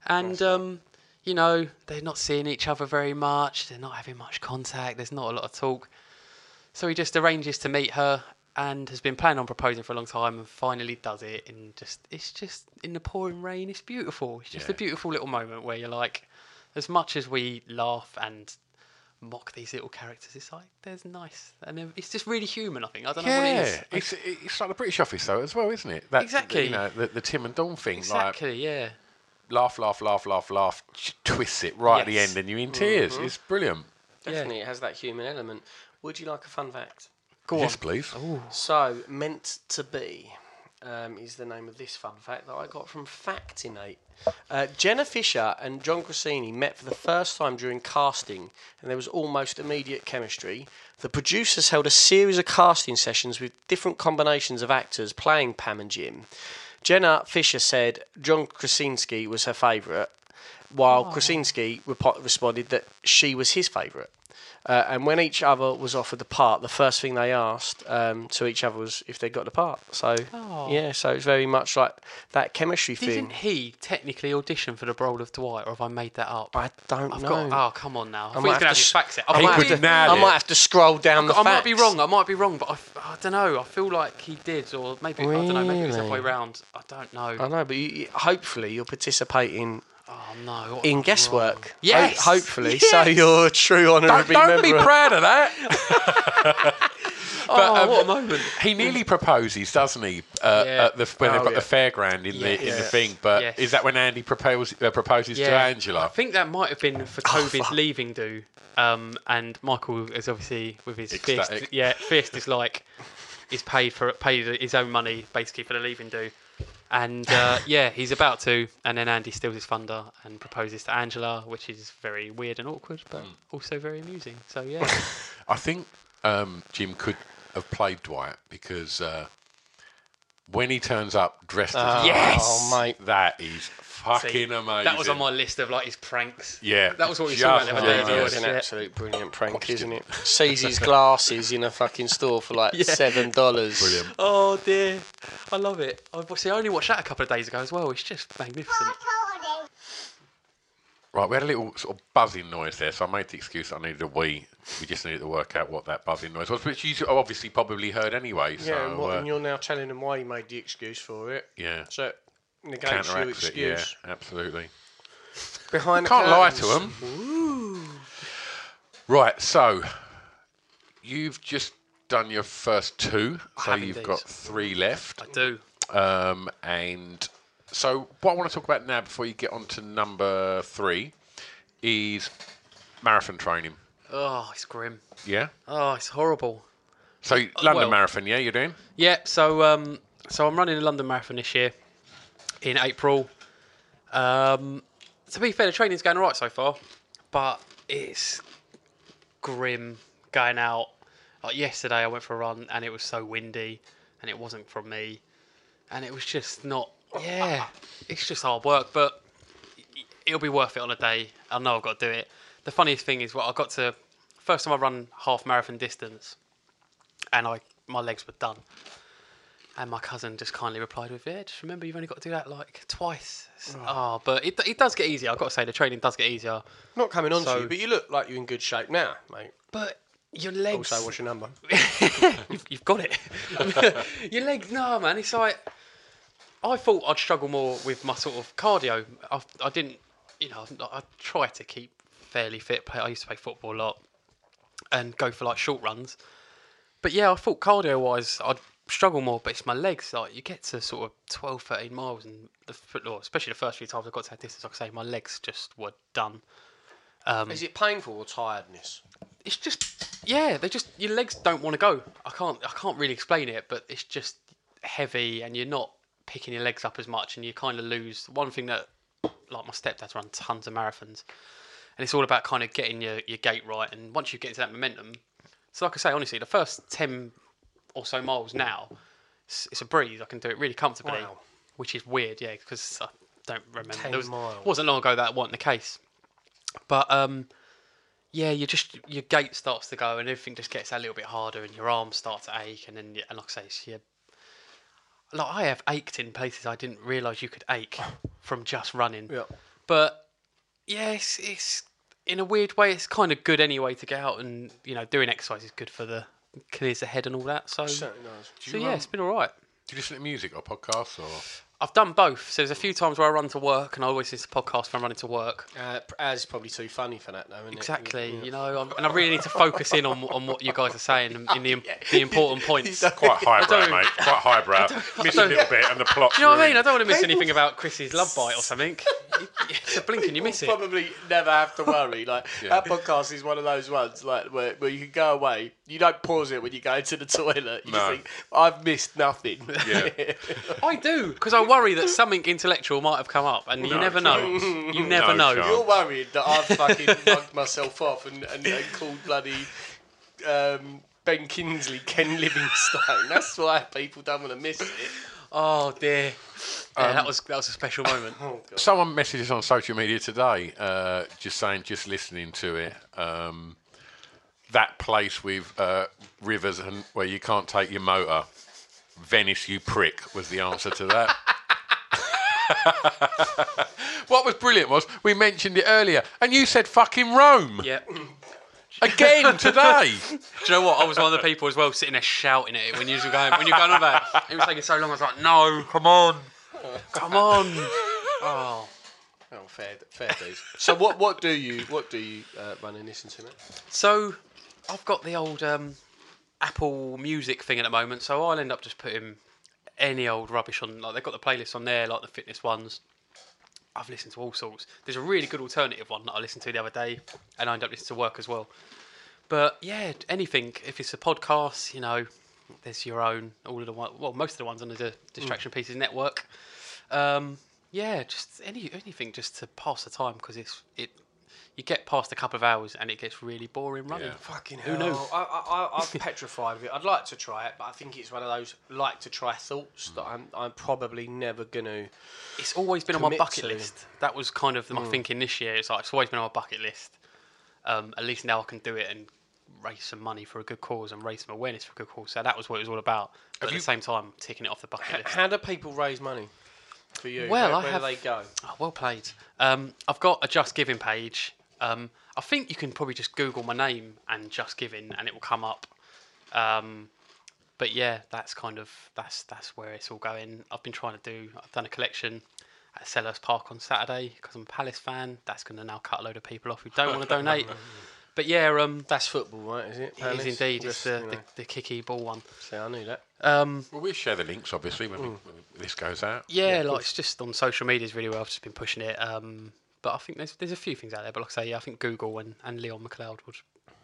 And um, you know, they're not seeing each other very much. They're not having much contact. There's not a lot of talk. So he just arranges to meet her and has been planning on proposing for a long time and finally does it. And just, it's just in the pouring rain. It's beautiful. It's just a beautiful little moment where you're like, as much as we laugh and mock these little characters, it's like there's nice and it's just really human. I think I don't know what it is. Yeah, it's it's like the British office though as well, isn't it? That, Exactly. You know, the, the Tim and Dawn thing, Exactly. yeah. laugh, laugh, laugh, laugh, laugh, ch- twists it right at the end, and you're in tears. Mm-hmm. It's brilliant. Definitely, it has that human element. Would you like a fun fact? Go yes, on. please. So, meant to be um, is the name of this fun fact that I got from Factinate. Uh, Jenna Fischer and John Krasinski met for the first time during casting, and there was almost immediate chemistry. The producers held a series of casting sessions with different combinations of actors playing Pam and Jim. Jenna Fischer said John Krasinski was her favourite, while Krasinski repo- responded that she was his favourite. Uh, and when each other was offered the part, the first thing they asked um, to each other was if they got the part. So Oh. yeah, so it's very much like that chemistry thing. Didn't he technically audition for the role of Dwight, or have I made that up? I don't I've know. got. Oh, come on now. I, I thought might have gonna have to facts set. I might have to- I might have to scroll down the I might be wrong. I might be wrong, but I, f- I don't know. I feel like he did, or maybe I don't know. Maybe it was the other way Really? round. I don't know. I know, but you- hopefully you're participating Oh no. in guesswork. Ho- Yes. hopefully, so you're a true honorary Don't, don't be proud of that. Oh, um, what a moment. He nearly proposes, doesn't he? Uh, Yeah. at the, when Oh, they've got yeah. the fairground in the in the thing. But Yes. is that when Andy propose, uh, proposes to Angela? I think that might have been for Oh, Toby's fuck. leaving do. Um, and Michael is obviously with his fist. Yeah, fist is like he's paid for paid his own money basically for the leaving do. And uh, yeah, he's about to, and then Andy steals his thunder and proposes to Angela, which is very weird and awkward, but Hmm. also very amusing. So yeah, I think um, Jim could have played Dwight because uh, when he turns up dressed as Oh, Yes! oh, mate. that is fucking See, amazing. that was on my list of like his pranks. Yeah, that was what we just saw about the other day. hilarious. as well, an absolute brilliant prank, isn't it? Sees his glasses in a fucking store for like Yeah. seven dollars. Brilliant. Oh dear, I love it. I've see, I only watched that a couple of days ago as well. It's just magnificent. Right, we had a little sort of buzzing noise there, so I made the excuse that I needed a wee. We just needed to work out what that buzzing noise was, which you obviously probably heard anyway. So Yeah, and, what, uh, and you're now telling them why you made the excuse for it. yeah, So it negates your counteracts it. Yeah, excuse. absolutely. Behind the Can't lie to curtains. them. Right, so you've just done your first two, so have you've indeed. got three left. I do. Um, and so, what I want to talk about now, before you get on to number three, is marathon training. Oh, it's grim. Yeah. Oh, it's horrible. So London well- Marathon, yeah, you're doing. Yeah, so um, so I'm running a London Marathon this year in April. Um, to be fair, the training's going alright so far, but it's grim going out. Like yesterday, I went for a run and it was so windy, and it wasn't from me, and it was just not. Yeah, it's just hard work, but it'll be worth it on a day. I know I've got to do it. The funniest thing is, what I got to first time I run half marathon distance, and I my legs were done. And my cousin just kindly replied with, "Yeah, just remember you've only got to do that like twice." Oh, ah, but it, it does get easier. I've got to say the training does get easier. Not coming on So- to you, but you look like you're in good shape now, mate. But your legs. Also, what's your number? you've, you've got it. your legs, no, man. It's like I thought I'd struggle more with my sort of cardio. I, I didn't, you know, I try to keep fairly fit. I used to play football a lot and go for like short runs. But yeah, I thought cardio wise I'd struggle more, but it's my legs. Like you get to sort of 12, 13 miles, and the, f- or especially the first few times I got to that distance, like I say, my legs just were done. Um, Is it painful or tiredness? it's just yeah they just your legs don't want to go i can't i can't really explain it but it's just heavy and you're not picking your legs up as much and you kind of lose one thing that like my stepdad's run tons of marathons and it's all about kind of getting your, your gait right and once you get into that momentum so like i say honestly the first 10 or so miles now it's, it's a breeze i can do it really comfortably Wow. which is weird yeah because i don't remember 10 was, miles. wasn't long ago that wasn't the case but um yeah, you just your gait starts to go and everything just gets a little bit harder and your arms start to ache and then and like I say, it's your, like I have ached in places I didn't realise you could ache from just running. Yeah. But yeah, it's, it's in a weird way it's kind of good anyway to get out and you know doing exercise is good for the clears the head and all that. So Certainly does. so yeah, um, it's been all right. Do you listen to music or podcasts or? I've done both. So there's a few times where I run to work and I always listen to podcasts when I'm running to work. Uh, Az is probably too funny for that, though, isn't Exactly, it? you know, I'm, and I really need to focus in on on what you guys are saying and in the im- the important points. Quite highbrow, don't- mate. Quite highbrow. Miss a little bit, and the plot. Do you know what I mean? I don't want to miss anything about Chris's love bite or something. It's a blink and you miss it. Probably never have to worry. Like Yeah. our podcast is one of those ones, like where, where you can go away. You don't pause it when you go into the toilet. You just No. think, I've missed nothing. Yeah. I do because I worry that something intellectual might have come up, and you No never know. You never No know. chance. You're worried that I've fucking mugged myself off and, and, and called bloody um, Ben Kingsley Ken Livingstone. That's why people don't want to miss it. Oh dear. Yeah, that was that was a special moment. Someone messaged us on social media today, uh, just saying, just listening to it. Um, that place with uh, rivers and where you can't take your motor. Venice, you prick, was the answer to that. what was brilliant was we mentioned it earlier, and you said fucking Rome Yeah. again today. Do you know what? I was one of the people as well sitting there shouting at it when you were going when you're going on about it. It was taking so long. I was like, no, come on, come on. Oh, Oh, fair, fair dues. So what, what do you, what do you uh, run and listen to, mate? so I've got the old um, Apple Music thing at the moment, so I'll end up just putting any old rubbish on. Like they've got the playlist on there, like the fitness ones. I've listened to all sorts. There's a really good alternative one that I listened to the other day, and I end up listening to work as well. But yeah, anything. If it's a podcast, you know, there's your own. All of the one, well, most of the ones on the Distraction Pieces network. Um, yeah, just any anything just to pass the time because it's it. You get past a couple of hours and it gets really boring running. Yeah. Fucking Who hell. knew? I, I, I, I'm petrified of it. I'd like to try it, but I think it's one of those like to try thoughts that I'm, I'm probably never going to. It's always been on my Commit bucket to. list. That was kind of my thinking this year. It's like it's always been on my bucket list. Um, at least now I can do it and raise some money for a good cause and raise some awareness for a good cause. So that was what it was all about. But at you- the same time, ticking it off the bucket list. How do people raise money for you? Well, where, I where have- do they go? Oh, well played. Um, I've got a Just Giving page. Um, I think you can probably just Google my name and Just Giving, and it will come up. Um, but yeah, that's kind of that's that's where it's all going. I've been trying to do. I've done a collection at Selhurst Park on Saturday because I'm a Palace fan. That's going to now cut a load of people off who don't want to donate. But yeah, um, That's football, right? Is it? it is Palace? indeed. It's Just, the, you the, know. the kicky ball one. See, I knew that. Um, Well, we'll share the links, obviously, when, we, when this goes out. Yeah, like it's just on social medias really well. I've just been pushing it. Um, but I think there's there's a few things out there. But like I say, yeah, I think Google and, and Leon McLeod would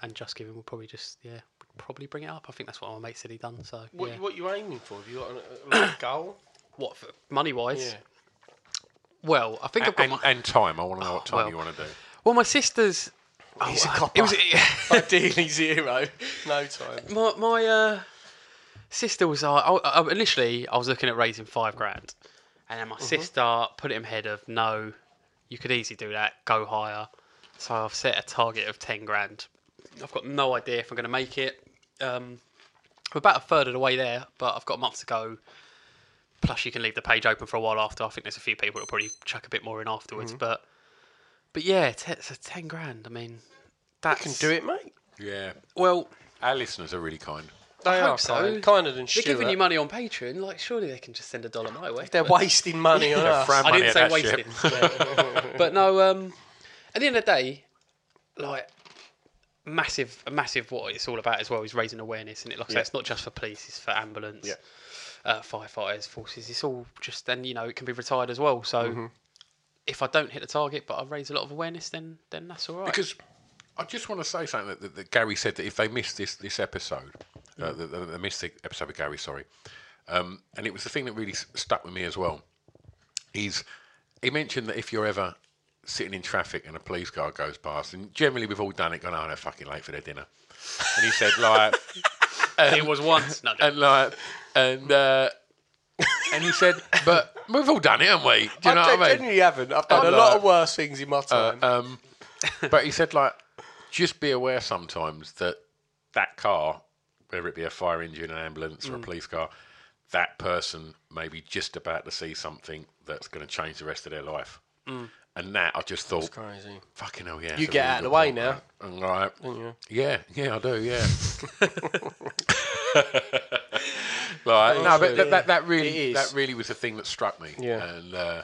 and Just Giving would probably just yeah would probably bring it up. I think that's what my mate said he done. So What, yeah. what you aiming for? Have you got a, a, like goal? what money wise? Yeah. Well, I think I've got And, my and time. I want to know what time well. you want to do. well my sister's. Oh, He's a copper. It was Ideally zero. No time. my my uh, sister was. Uh, I, I, initially, I was looking at raising five grand, and then my sister put it in head of no, you could easily do that. Go higher. So I've set a target of ten grand. I've got no idea if I'm going to make it. Um, we're about a third of the way there, but I've got a month to go. Plus, you can leave the page open for a while after. I think there's a few people that'll probably chuck a bit more in afterwards, but but yeah, te- so ten grand. I mean, You that can do it, mate. Yeah. Well, Our listeners are really kind. They hope are so. kind, kinder than they're Stuart. giving you money on Patreon. Like, surely they can just send a dollar my way. They're wasting money on us. Fran I didn't say wasting. ship. but no, um, at the end of the day, like massive, a massive what it's all about as well is raising awareness, and it like I say, it's not just for police, it's for ambulance, Yeah. uh, firefighters, forces. It's all just then you know it can be retired as well. So Mm-hmm. if I don't hit the target, but I raise a lot of awareness, then then that's all right. Because I just want to say something that, that, that Gary said that if they missed this this episode, uh, that that they missed the episode with Gary, sorry, um, and it was the thing that really stuck with me as well. He's he mentioned that if you're ever sitting in traffic and a police car goes past, and generally we've all done it, gone, oh, they're fucking late for their dinner, and he said like, it was once. No, and like, and. Uh, and he said, "But we've all done it, haven't we? Do you know I what I mean?" genuinely haven't. I've done I'm a lot of worse things in my time. Um, but he said, like, just be aware sometimes that that car, whether it be a fire engine, an ambulance, Mm. or a police car, that person may be just about to see something that's going to change the rest of their life. And that, I just thought, Crazy. fucking hell, yeah. You get really out of the way now. And, Right. Don't? Yeah, yeah, I do, yeah. like, no, but that, that, that really that really was the thing that struck me. Yeah. And uh,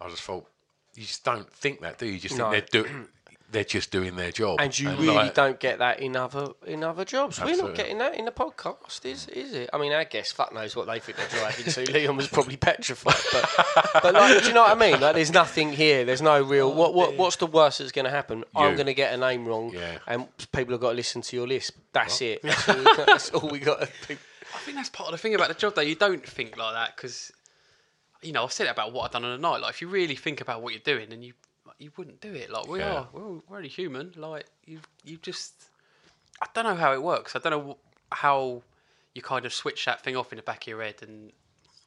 I just thought, you just don't think that, do you? You just No. think they're, do- they're just doing their job. And you really like, don't get that in other in other jobs. We're not getting that in the podcast, is is it? I mean, our guest fuck knows what they think they're driving to. Leon was probably petrified, but but like, do you know what I mean? Like, there's nothing here. There's no real. Oh, what what what's the worst that's going to happen? I'm going to get a name wrong, Yeah. and people have got to listen to your list. That's it. That's all, that's all we got. to do. I think that's part of the thing about the job, though. You don't think like that because, you know, I've said it about what I've done on the night. Like, if you really think about what you're doing, then you you wouldn't do it. Like, we Yeah. are. We're, all- we're only human. Like, you you just. I don't know how it works. I don't know how you kind of switch that thing off in the back of your head and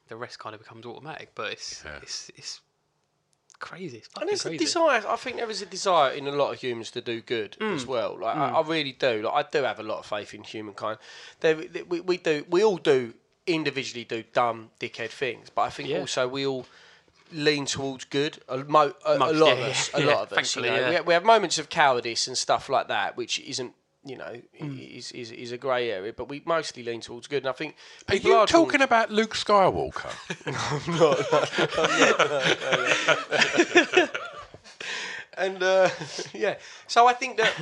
the rest kind of becomes automatic. But it's Yeah. it's it's crazy. It's And fucking there's a desire. I think there is a desire in a lot of humans to do good Mm. as well. Like I, Mm. I really do. Like I do have a lot of faith in humankind. There, we, we do. We all do individually do dumb dickhead things, but I think Yeah. also we all lean towards good. A, mo- a, a lot yeah, of us. yeah, A yeah, lot of us. You know? yeah. we, have, we have moments of cowardice and stuff like that, which isn't. You know, Mm. is, is is a grey area, but we mostly lean towards good. And I think Are people you are drawn- talking about Luke Skywalker? and uh, yeah, so I think that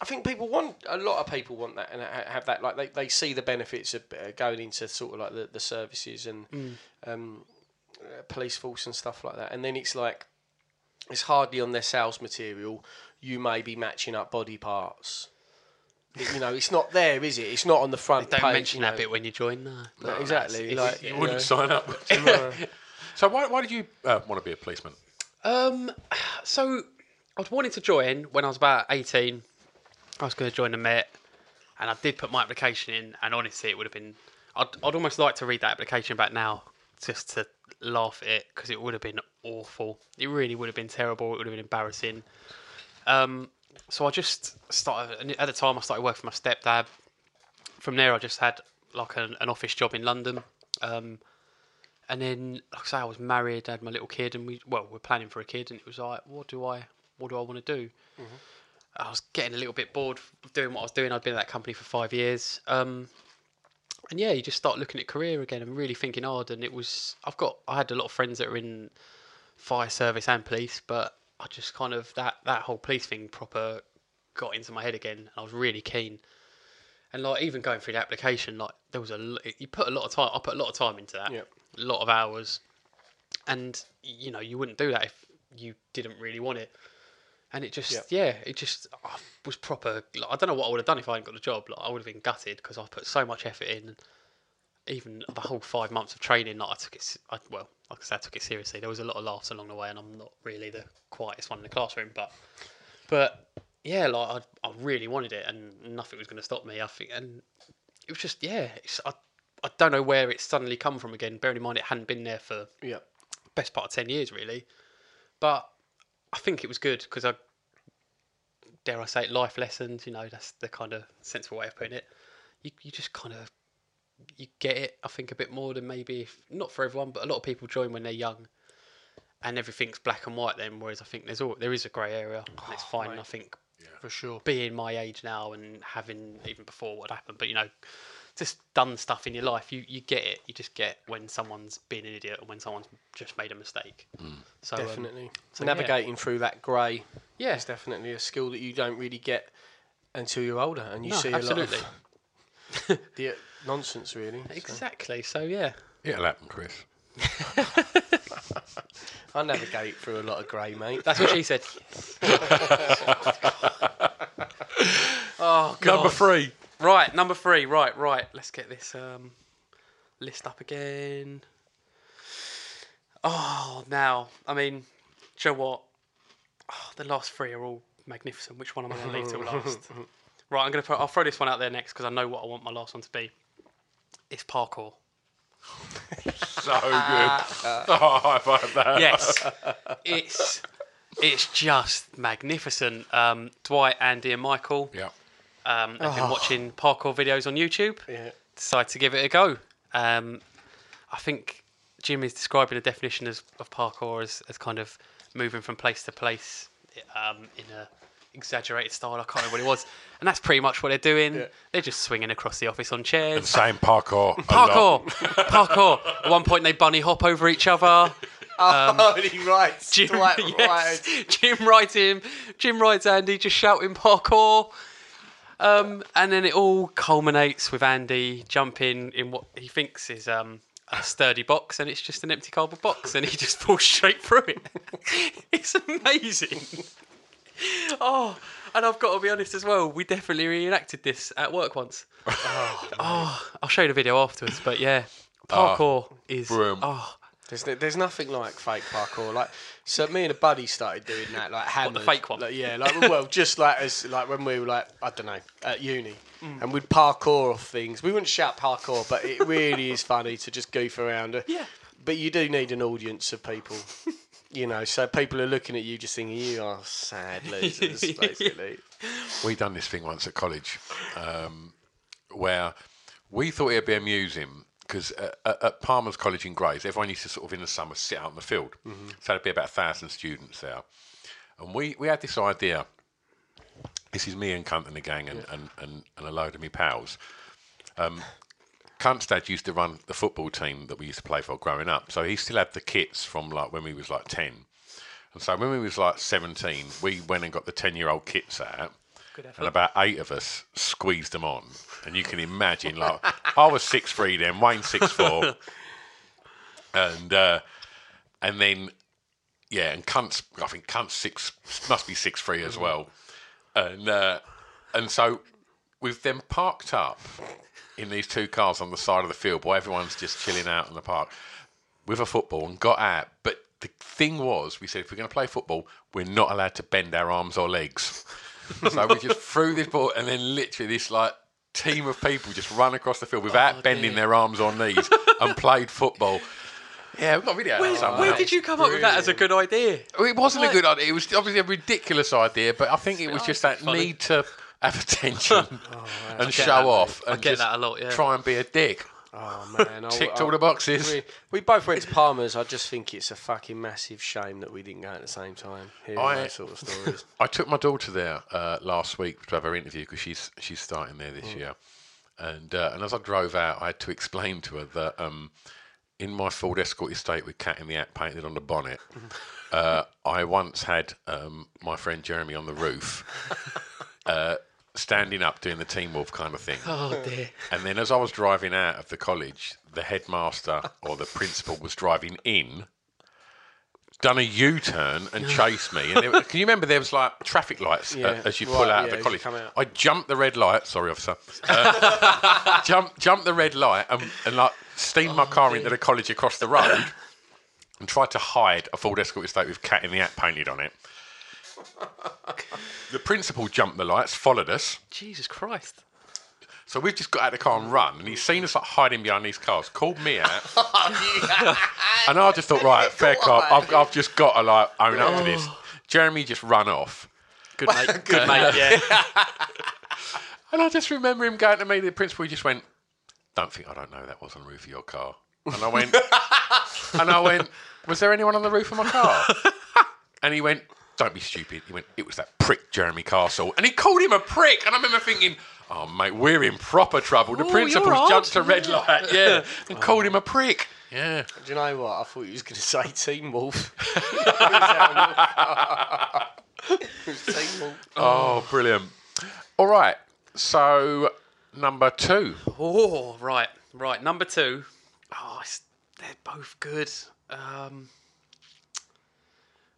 I think people want a lot of people want that and have that like they, they see the benefits of uh, going into sort of like the, the services and Mm. um, police force and stuff like that, and then it's like it's hardly on their sales material. You may be matching up body parts. You know, it's not there, is it? It's not on the front Don't page. mention you that bit when you join. No, No, exactly. like, you you wouldn't know. sign up. No. so why, why did you uh, want to be a policeman? Um, so I wanted to join when I was about eighteen. I was going to join the Met, and I did put my application in. And honestly, it would have been. I'd, I'd almost like to read that application back now, just to laugh at it, because it would have been awful. It really would have been terrible. It would have been embarrassing. Um, so I just started. At the time, I started working for my stepdad. From there, I just had like an, an office job in London. Um, and then, like I say, I was married, I had my little kid, and we well, we're planning for a kid, and it was like, what do I, what do I want to do? I was getting a little bit bored doing what I was doing. I'd been at that company for five years, um, and yeah, you just start looking at career again and really thinking oh, hard. And it was, I've got, I had a lot of friends that are in fire service and police, but I just kind of that that whole police thing proper got into my head again. And I was really keen. And like even going through the application, like there was a you put a lot of time. I put a lot of time into that, Yep. a lot of hours, and you know you wouldn't do that if you didn't really want it. And it just Yep. yeah, it just I was proper. Like, I don't know what I would have done if I hadn't got the job. Like I would have been gutted because I put so much effort in. Even the whole five months of training, like I took it. I, well, like I said, I took it seriously. There was a lot of laughs along the way, and I'm not really the quietest one in the classroom, but but yeah, like I, I really wanted it, and nothing was going to stop me. I think, and it was just yeah. It's, I I don't know where it's suddenly come from again. Bearing in mind it hadn't been there for Yeah. best part of ten years really, but I think it was good because I dare I say it, life lessons. You know, that's the kind of sensible way of putting it. You you just kind of you get it. I think a bit more than maybe if, not for everyone, but a lot of people join when they're young. And everything's black and white then, whereas I think there's all there is a grey area, and it's ah, fine. and I think for sure. being my age now and having even before what happened, but you know, just done stuff in your life, you, you get it. You just get when someone's been an idiot and when someone's just made a mistake. So um, definitely. so Navigating through that grey Yeah. is definitely a skill that you don't really get until you're older and you No, see absolutely. a lot of the nonsense, really. so. exactly. So yeah, It'll happen, Chris. I navigate through a lot of grey, mate. that's what she said. oh god. Number three. Right, number three. Right, right. Let's get this um, list up again. Oh, now, I mean, do you know what? Oh, the last three are all magnificent. Which one am I going to leave till last? Right, I'm going to put. I'll throw this one out there next because I know what I want my last one to be. It's parkour. So good. oh, high five that. Yes, it's it's just magnificent. Um, Dwight, Andy, and Michael. Yeah. Um, I've been watching parkour videos on YouTube. Yeah. Decided to give it a go. Um, I think Jim is describing the definition as, of parkour as, as kind of moving from place to place um, in a exaggerated style. I can't remember what it was, and that's pretty much what they're doing. They're just swinging across the office on chairs. And saying parkour. Parkour, parkour. At one point, they bunny hop over each other. oh, he writes. Jim, Dwight yes, writes. Jim writes him. Jim writes Andy just shouting parkour. Um, and then it all culminates with Andy jumping in what he thinks is um, a sturdy box, and it's just an empty cardboard box, and he just falls straight through it. it's amazing. Oh, and I've got to be honest as well. We definitely reenacted this at work once. Oh, I'll show you the video afterwards. But yeah, parkour is. brilliant. Oh, There's, there's nothing like fake parkour. Like, so me and a buddy started doing that, like hammered. fake one? Like, yeah, like well, just like as like when we were like I don't know at uni, Mm. and we'd parkour off things. We wouldn't shout parkour, but it really is funny to just goof around. Yeah. But you do need an audience of people. You know, so people are looking at you just thinking you are sad losers, basically. We done this thing once at college, um, where we thought it'd be amusing because at, at Palmer's College in Grays, everyone used to sort of in the summer sit out in the field. Mhm. So there'd be about a thousand students there, and we we had this idea. This is me and Cunt and the gang and, and, and, and a load of me pals. Um, Cunt's dad used to run the football team that we used to play for growing up, so he still had the kits from like when we was like ten. And so when we was like seventeen, we went and got the ten-year-old kits out, Good effort. And about eight of us squeezed them on. And you can imagine, like I was six three then, Wayne six four, and uh, and then yeah, and Cunt's I think Cunt's six must be six three as well, and uh, and so we've then parked up in these two cars on the side of the field while everyone's just chilling out in the park with a football and got out. But the thing was, we said if we're going to play football, we're not allowed to bend our arms or legs. So we just threw this ball, and then literally this like team of people just run across the field without oh, bending their arms or knees and played football. Yeah, we've got a video. Where, somewhere. where did you come up with that as a good idea? It wasn't Like- a good idea. It was obviously a ridiculous idea, but I think it was oh, just that funny. need to have attention oh, I and show that, off. And get just that a lot, yeah. Try and be a dick. Oh man, I- Ticked I- all the boxes. We, we both went to Palmer's. I just think it's a fucking massive shame that we didn't go at the same time. I- sort of stories. I took my daughter there uh, last week to have her interview because she's she's starting there this Mm. year, and uh, and as I drove out, I had to explain to her that um, in my Ford Escort estate with Cat in the Hat painted on the bonnet, uh, I once had um, my friend Jeremy on the roof, uh, standing up doing the Teen Wolf kind of thing. Oh dear. And then as I was driving out of the college, the headmaster or the principal was driving in, done a U-turn and chased me. And there, can you remember there was like traffic lights uh, as you pull right, out yeah, of the as you college? come out. I jumped the red light. Sorry, officer. Uh, jumped the red light and, and like steamed my car into the college across the road and tried to hide a Ford Escort estate with Cat in the Hat painted on it. The principal jumped the lights, followed us. Jesus Christ. So we've just got out of the car and run, and he's seen us like hiding behind these cars, called me out, and I just thought, right, fair cop, I've, I've just got to like own up to this. Oh. Jeremy just run off, Good mate. Good mate. Yeah. and I just remember him going to me, the principal, he just went, "Don't think I don't know that was on the roof of your car," and I went, and I went, "Was there anyone on the roof of my car?" And he went, "Don't be stupid." He went, "It was that prick Jeremy Castle," and he called him a prick, and I remember thinking. Oh mate, we're in proper trouble. The Oh, principal's you're jumped a red light, yeah, and called him a prick. Yeah. Do you know what? I thought you was going to say Teen Wolf. Team Wolf. Oh, brilliant. All right. So, number two. Oh, right, right. Number two. Oh, it's, they're both good. Um,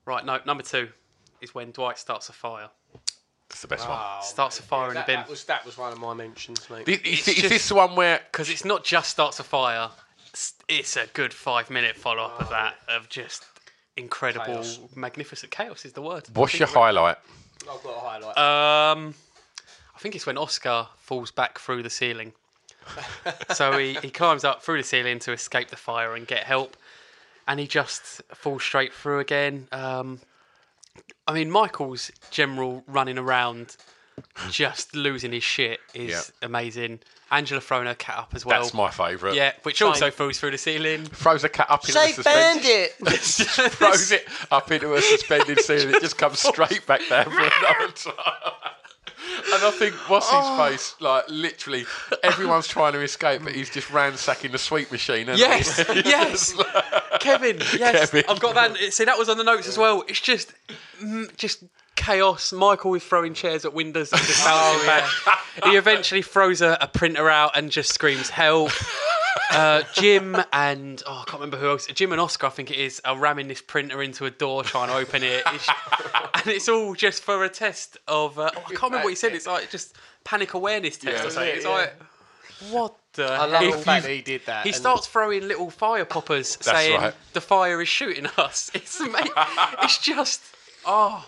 right, no, number two is when Dwight starts a fire. That's the best one. Starts a fire in that, the bin. That was, that was one of my mentions, mate. one. Is, It's is just- this the one where. Because it's not just starts a fire, it's, it's a good five minute follow up of that, of just incredible, Chaos. magnificent chaos is the word. What's your highlight? I've got a highlight. Um, I think it's when Oscar falls back through the ceiling. so he, he climbs up through the ceiling to escape the fire and get help, and he just falls straight through again. Um, I mean, Michael's general running around, just losing his shit is Yeah. amazing. Angela throwing her cat up as well. That's my favourite. Yeah, which also falls through the ceiling. Throws a cat up into Say the suspended. bandit! throws it up into a suspended ceiling. It just comes straight back down for another time. And I think what's his Oh. face? Like literally, everyone's trying to escape, but he's just ransacking the sweep machine. Yes, he? yes. Kevin, yes. Kevin. I've got that. See, that was on the notes as well. It's just, mm, just chaos. Michael is throwing chairs at windows and just bouncing back. He eventually throws a, a printer out and just screams help. Uh, Jim and oh, I can't remember who else. Jim and Oscar, I think it is, are ramming this printer into a door trying to open it, It's- and it's all just for a test of. Uh, oh, I can't remember what he said. It's like just panic awareness test Yeah. or something. It's Yeah. like what the? I love heck? the fact that he did that. He and- starts throwing little fire poppers, saying right. the fire is shooting us. It's ama- It's just oh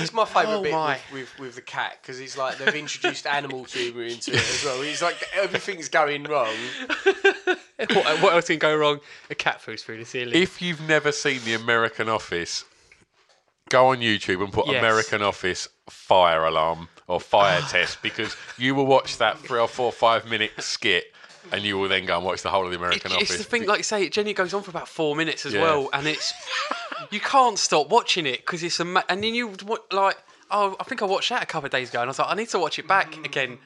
It's my favourite Oh bit my. with, with, with the cat because he's like they've introduced animal humour into it as well. He's like everything's going wrong, what, what else can go wrong? A cat poos through the ceiling. If you've never seen The American Office, go on YouTube and put Yes. American Office fire alarm or fire test because you will watch that three or four, five minute skit and you will then go and watch the whole of The American It- Office. It's the thing, like you say, it generally goes on for about four minutes as Yeah. well, and it's you can't stop watching it because it's a ma- and then you wa- like oh I think I watched that a couple of days ago, and I was like I need to watch it back Mm. again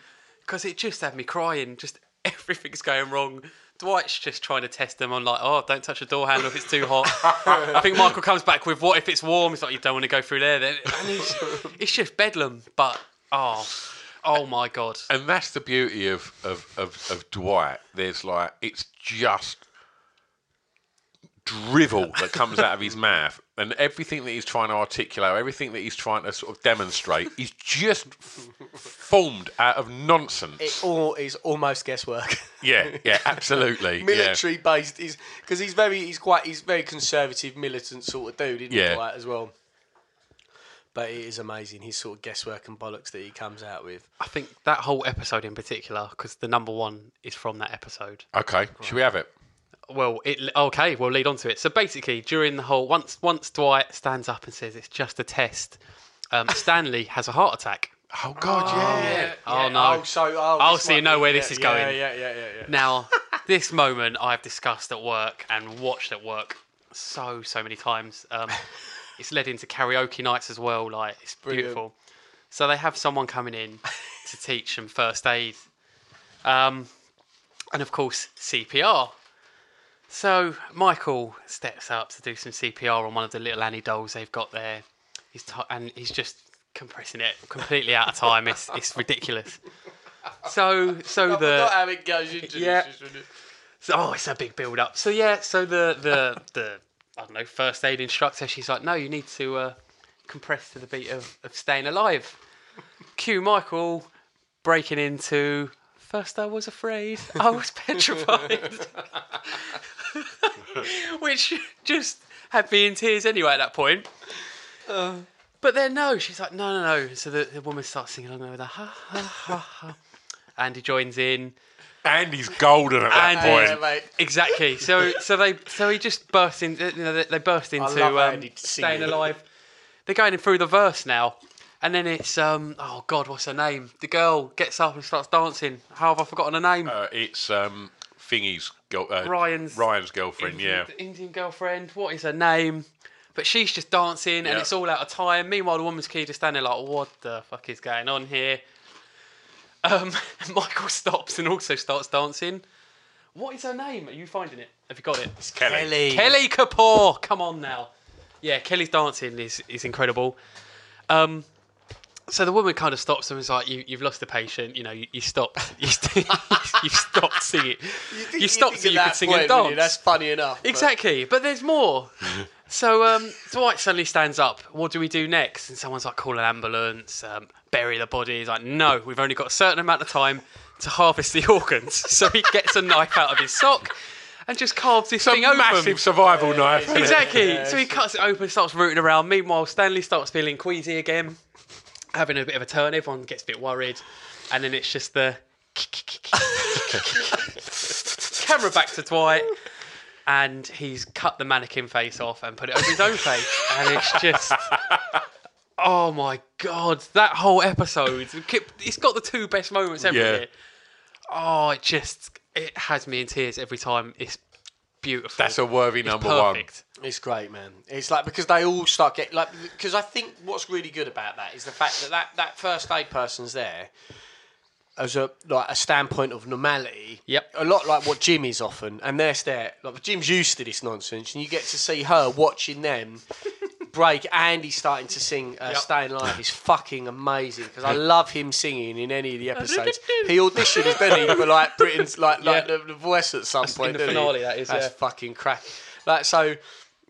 because it just had me crying. Just everything's going wrong. Dwight's just trying to test them on like oh don't touch the door handle if it's too hot. I think Michael comes back with what if it's warm? It's like you don't want to go through there. Then and it's, it's just bedlam. But oh oh my god. And that's the beauty of, of, of, of Dwight. There's like, it's just drivel that comes out of his mouth. And everything that he's trying to articulate, everything that he's trying to sort of demonstrate, is just f- formed out of nonsense. It all is almost guesswork. yeah, yeah, absolutely. yeah. Military based is because he's very he's quite he's very conservative militant sort of dude, isn't Yeah. he? Dwight, as well. But it is amazing his sort of guesswork and bollocks that he comes out with. I think that whole episode in particular, because the number one is from that episode. Okay, should we have it? Well, it okay. We'll lead on to it. So basically, during the whole once once Dwight stands up and says it's just a test, um, Stanley has a heart attack. Oh God, yeah. Oh Yeah, no. Oh, so oh, Oh, this so you know be- where yeah, this is yeah, going. Yeah, yeah, yeah, yeah. Now, this moment I've discussed at work and watched at work so so many times. Um, it's led into karaoke nights as well. Like it's Brilliant. beautiful. So they have someone coming in to teach them first aid, um, and of course CPR. So Michael steps up to do some CPR on one of the little Annie dolls they've got there. He's t- and he's just compressing it completely out of time. It's it's ridiculous. So so I the forgot how it goes into Yeah. this. it? so, oh, it's a big build up. So yeah, so the the the I don't know first aid instructor. She's like, no, you need to uh, compress to the beat of, of staying alive. Cue Michael breaking into. First, I was afraid. I was petrified, which just had me in tears anyway at that point. But then no, she's like, no, no, no. So the, the woman starts singing along with her, ha ha ha ha. Andy joins in. Andy's golden at that Andy- point. Yeah, mate. Exactly. So so they so he just burst in. You know, they, they burst into love um, Andy staying singing. alive. They're going in through the verse now, and then it's um oh god, what's her name? The girl gets up and starts dancing. How have I forgotten her name? Uh, it's um, Thingy's girl, uh, Ryan's Ryan's girlfriend. Yeah. the Indian girlfriend. What is her name? But she's just dancing, and Yeah. it's all out of time. Meanwhile, the woman's key just standing like, what the fuck is going on here? Um, Michael stops and also starts dancing. What is her name? Are you finding it? Have you got it? It's Kelly. Kelly Kapoor. Come on now. Yeah, Kelly's dancing is, is incredible. Um, so the woman kind of stops and is like, you, "You've lost the patient. You know, you, you stopped. You, st- you stopped singing. You, stopped so think you at could that sing point, and wouldn't dance. That's funny enough. but- Exactly, but there's more. So um, Dwight suddenly stands up. What do we do next? And someone's like, call an ambulance, um, bury the body. He's like, no, we've only got a certain amount of time to harvest the organs. so he gets a knife out of his sock and just carves this It's thing a open. massive survival knife. isn't it? Exactly. so he cuts it open, starts rooting around. Meanwhile, Stanley starts feeling queasy again, having a bit of a turn. Everyone gets a bit worried, and then it's just the camera back to Dwight, and he's cut the mannequin face off and put it over his own face, and it's just. Oh my god, that whole episode. It's got the two best moments ever. Yeah. Oh, it just it has me in tears every time. It's beautiful. That's a worthy It's number one. It's great, man. It's like because they all start getting like because I think what's really good about that is the fact that that, that first aid person's there as a like a standpoint of normality. Yep. A lot like what Jim is often, and they're there. Like Jim's used to this nonsense, and you get to see her watching them. Break Andy starting to sing uh, Yep. "Staying Alive" is fucking amazing because I love him singing in any of the episodes. he auditioned, didn't he, for like Britain's like like Yeah. the, the voice at some point. In the didn't he? finale, that is, That's yeah. fucking crack. Like so,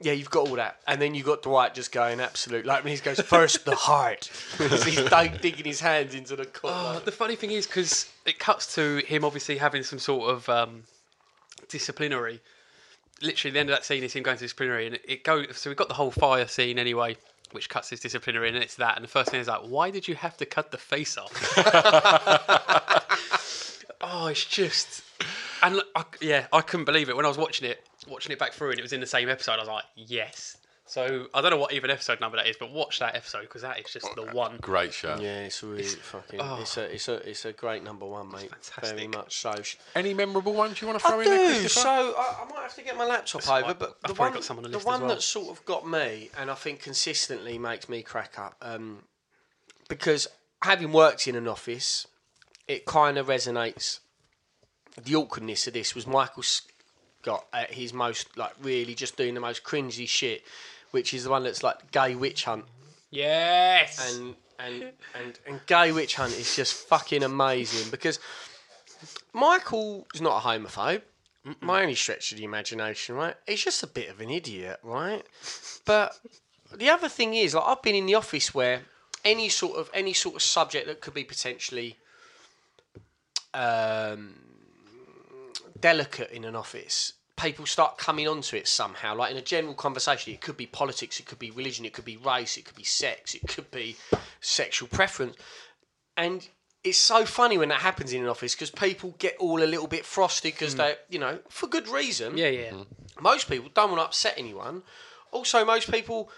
yeah, you've got all that, and then you've got Dwight just going absolute. Like when he goes first, the heart. he's dig- digging his hands into the cut. Oh, like- the funny thing is because it cuts to him obviously having some sort of um, disciplinary. Literally, the end of that scene is him going to disciplinary, and it, it goes. So we've got the whole fire scene anyway, which cuts his disciplinary, and it's that. And the first thing is like, why did you have to cut the face off? oh, it's just And I, yeah, I couldn't believe it when I was watching it, watching it back through, and it was in the same episode. I was like, yes. So I don't know what even episode number that is, but watch that episode because that is just the one. Great show. Yeah, it's really fucking. oh. It's a it's a it's a great number one, mate. Very fantastic. much so. Any memorable ones you want to throw I in there, do. Christopher? So I, I might have to get my laptop That's over, fine. but I've the probably one, got some on the the list one well. that sort of got me, and I think consistently makes me crack up, um, because having worked in an office, it kind of resonates. The awkwardness of this was Michael Scott at his most like really just doing the most cringy shit, which is the one that's like gay witch hunt Yes. and and and and Gay Witch Hunt is just fucking amazing because Michael is not a homophobe. My only stretch of the imagination, right? He's just a bit of an idiot, right? But the other thing is, like, I've been in the office where any sort of any sort of subject that could be potentially um, delicate in an office, people start coming onto it somehow. Like in a general conversation, it could be politics, it could be religion, it could be race, it could be sex, it could be sexual preference. And it's so funny when that happens in an office because people get all a little bit frosty because hmm. they, you know, for good reason. yeah, yeah. Most people don't want to upset anyone. Also, most people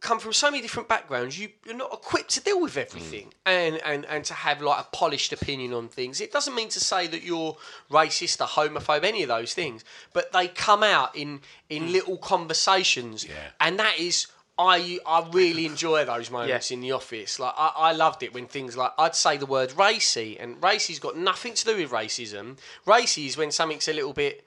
come from so many different backgrounds. You, you're not equipped to deal with hmm. everything and, and, and to have like a polished opinion on things. It doesn't mean to say that you're racist or homophobe, any of those things, but they come out in in hmm. little conversations, and that is. I, I really enjoy those moments in the office. Like I, I loved it when things like I'd say the word racy, and racy's got nothing to do with racism. Racy is when something's a little bit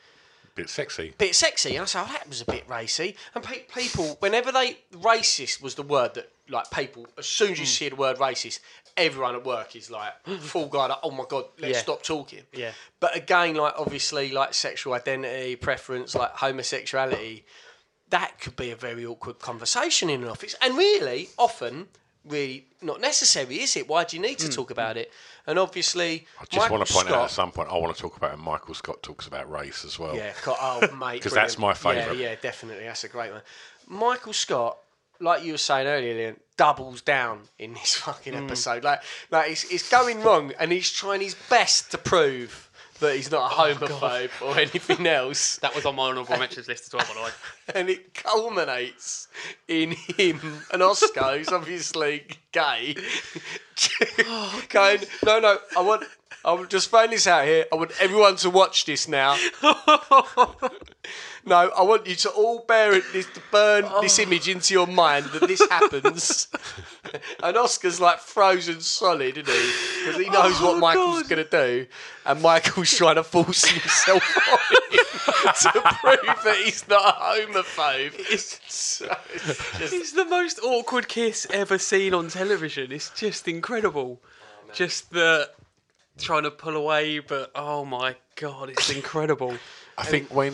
Bit sexy. bit sexy. And I say, oh, that was a bit racy. And pe- people, whenever they, racist was the word that, like, people, as soon as Hmm. you see the word racist, everyone at work is like, full guard, like, oh my God, let's Yeah. stop talking. Yeah. But again, like, obviously, like, sexual identity, preference, like, homosexuality, that could be a very awkward conversation in an office. And really, often, really not necessary, is it? Why do you need to talk about it? And obviously. I just Michael want to point out at some point, I want to talk about, and Michael Scott talks about race as well. Yeah, oh mate, 'Cause that's my favourite. Yeah, yeah, definitely, that's a great one. Michael Scott, like you were saying earlier, Leon, doubles down in this fucking Mm. episode. Like, like it's, it's going wrong, and he's trying his best to prove that he's not a Oh, homophobe or anything else. That was on my honourable mentions list as well, by the way. and it culminates in him and Oscar, who's obviously gay, oh, going, no, no, I want, I'm just throwing this out here. I want everyone to watch this now. No, I want you to all bear it, this, to burn oh. this image into your mind that this happens. and Oscar's like frozen solid, isn't he? Because he knows what oh, Michael's going to do, and Michael's trying to force himself on him to prove that he's not a homophobe. It's, so, it's just It's the most awkward kiss ever seen on television. It's just incredible. Oh, just the trying to pull away, but oh my god, it's incredible. I think when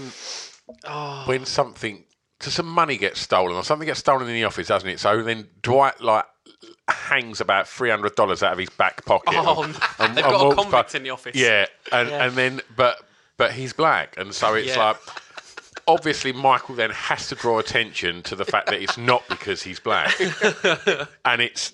Oh. when something, so some money gets stolen or something gets stolen in the office, doesn't it? So then Dwight like hangs about three hundred dollars out of his back pocket. Oh, and- and- They've and got a convict in the office. Yeah, and Yeah. and then but but he's black, and so it's Yeah. like. Obviously, Michael then has to draw attention to the fact that it's not because he's black, and it's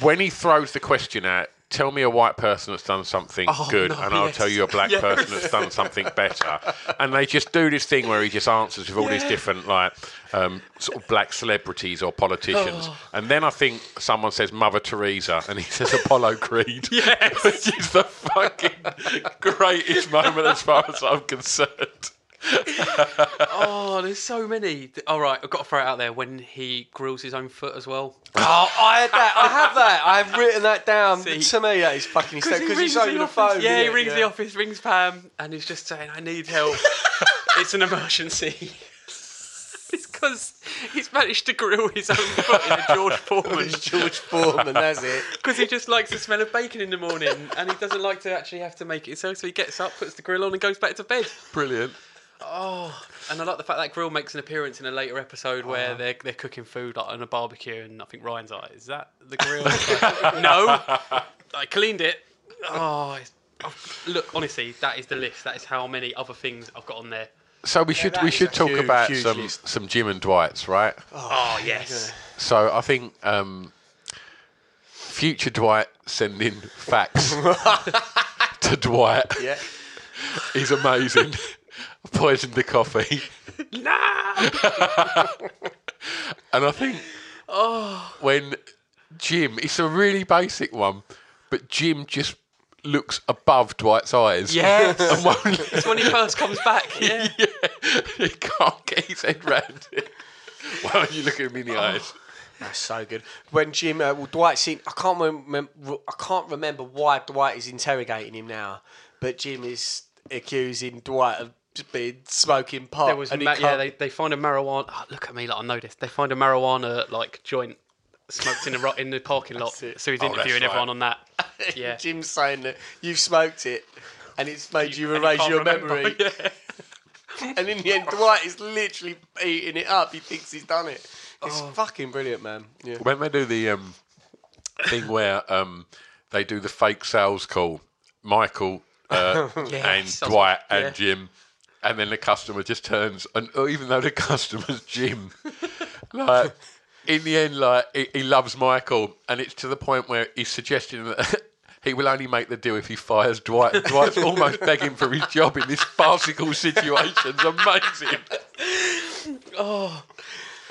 when he throws the question out. Tell me a white person that's done something Oh, good, no, and I'll yes. tell you a black Yes. person that's done something better. And they just do this thing where he just answers with all these different, like, um, sort of black celebrities or politicians. Oh. And then I think someone says Mother Teresa, and he says Apollo Creed. Yes. Which is the fucking greatest moment as far as I'm concerned. oh, there's so many. All right, I've got to throw it out there when he grills his own foot as well. Oh, I had that. I have that. I've written that down. See. to me, that is fucking because he's rings over the, office. phone. Yeah, he it? rings the office, rings Pam, and he's just saying, "I need help. it's an emergency." it's because he's managed to grill his own foot in a George Foreman. George Foreman, that's it. Because he just likes the smell of bacon in the morning, and he doesn't like to actually have to make it so. So he gets up, puts the grill on, and goes back to bed. Brilliant. Oh, and I like the fact that grill makes an appearance in a later episode where they're they're cooking food like on a barbecue, and I think Ryan's like, "Is that the grill?" no, I cleaned it. Oh, it's, oh, look, honestly, that is the list. That is how many other things I've got on there. So we should that we is should a talk huge, about huge some list. some Jim and Dwights, right? Oh, yes, So I think um, future Dwight sending facts to Dwight. Yeah. is amazing. Poisoned the coffee. no. And I think Oh. when Jim, it's a really basic one, but Jim just looks above Dwight's eyes. Yes. It's when he first comes back. Yeah. he can't get his head round it. Why don't you looking at him in the eyes? That's so good. When Jim, uh, well, Dwight's seen, I can't remember. I can't remember why Dwight is interrogating him now, but Jim is accusing Dwight of just being smoking pot. There was and ma- yeah, they, they find a marijuana. Oh, look at me, like I know this. They find a marijuana like joint smoked in the ro- in the parking lot. It. So he's Oh, that's interviewing everyone right. on that. Yeah. Jim's saying that you've smoked it, and it's made you, And he erase can't your remember, memory. yeah. and in the end, Dwight is literally eating it up. He thinks he's done it. It's Oh. fucking brilliant, man. Yeah. When they do the um, thing where um, they do the fake sales call, Michael uh, Yes, and Dwight and yeah. Jim, and then the customer just turns, and oh, even though the customer's Jim, like in the end, like he, he loves Michael, and it's to the point where he's suggesting that. He will only make the deal if he fires Dwight. And Dwight's almost begging for his job in this farcical situation. It's amazing. Oh,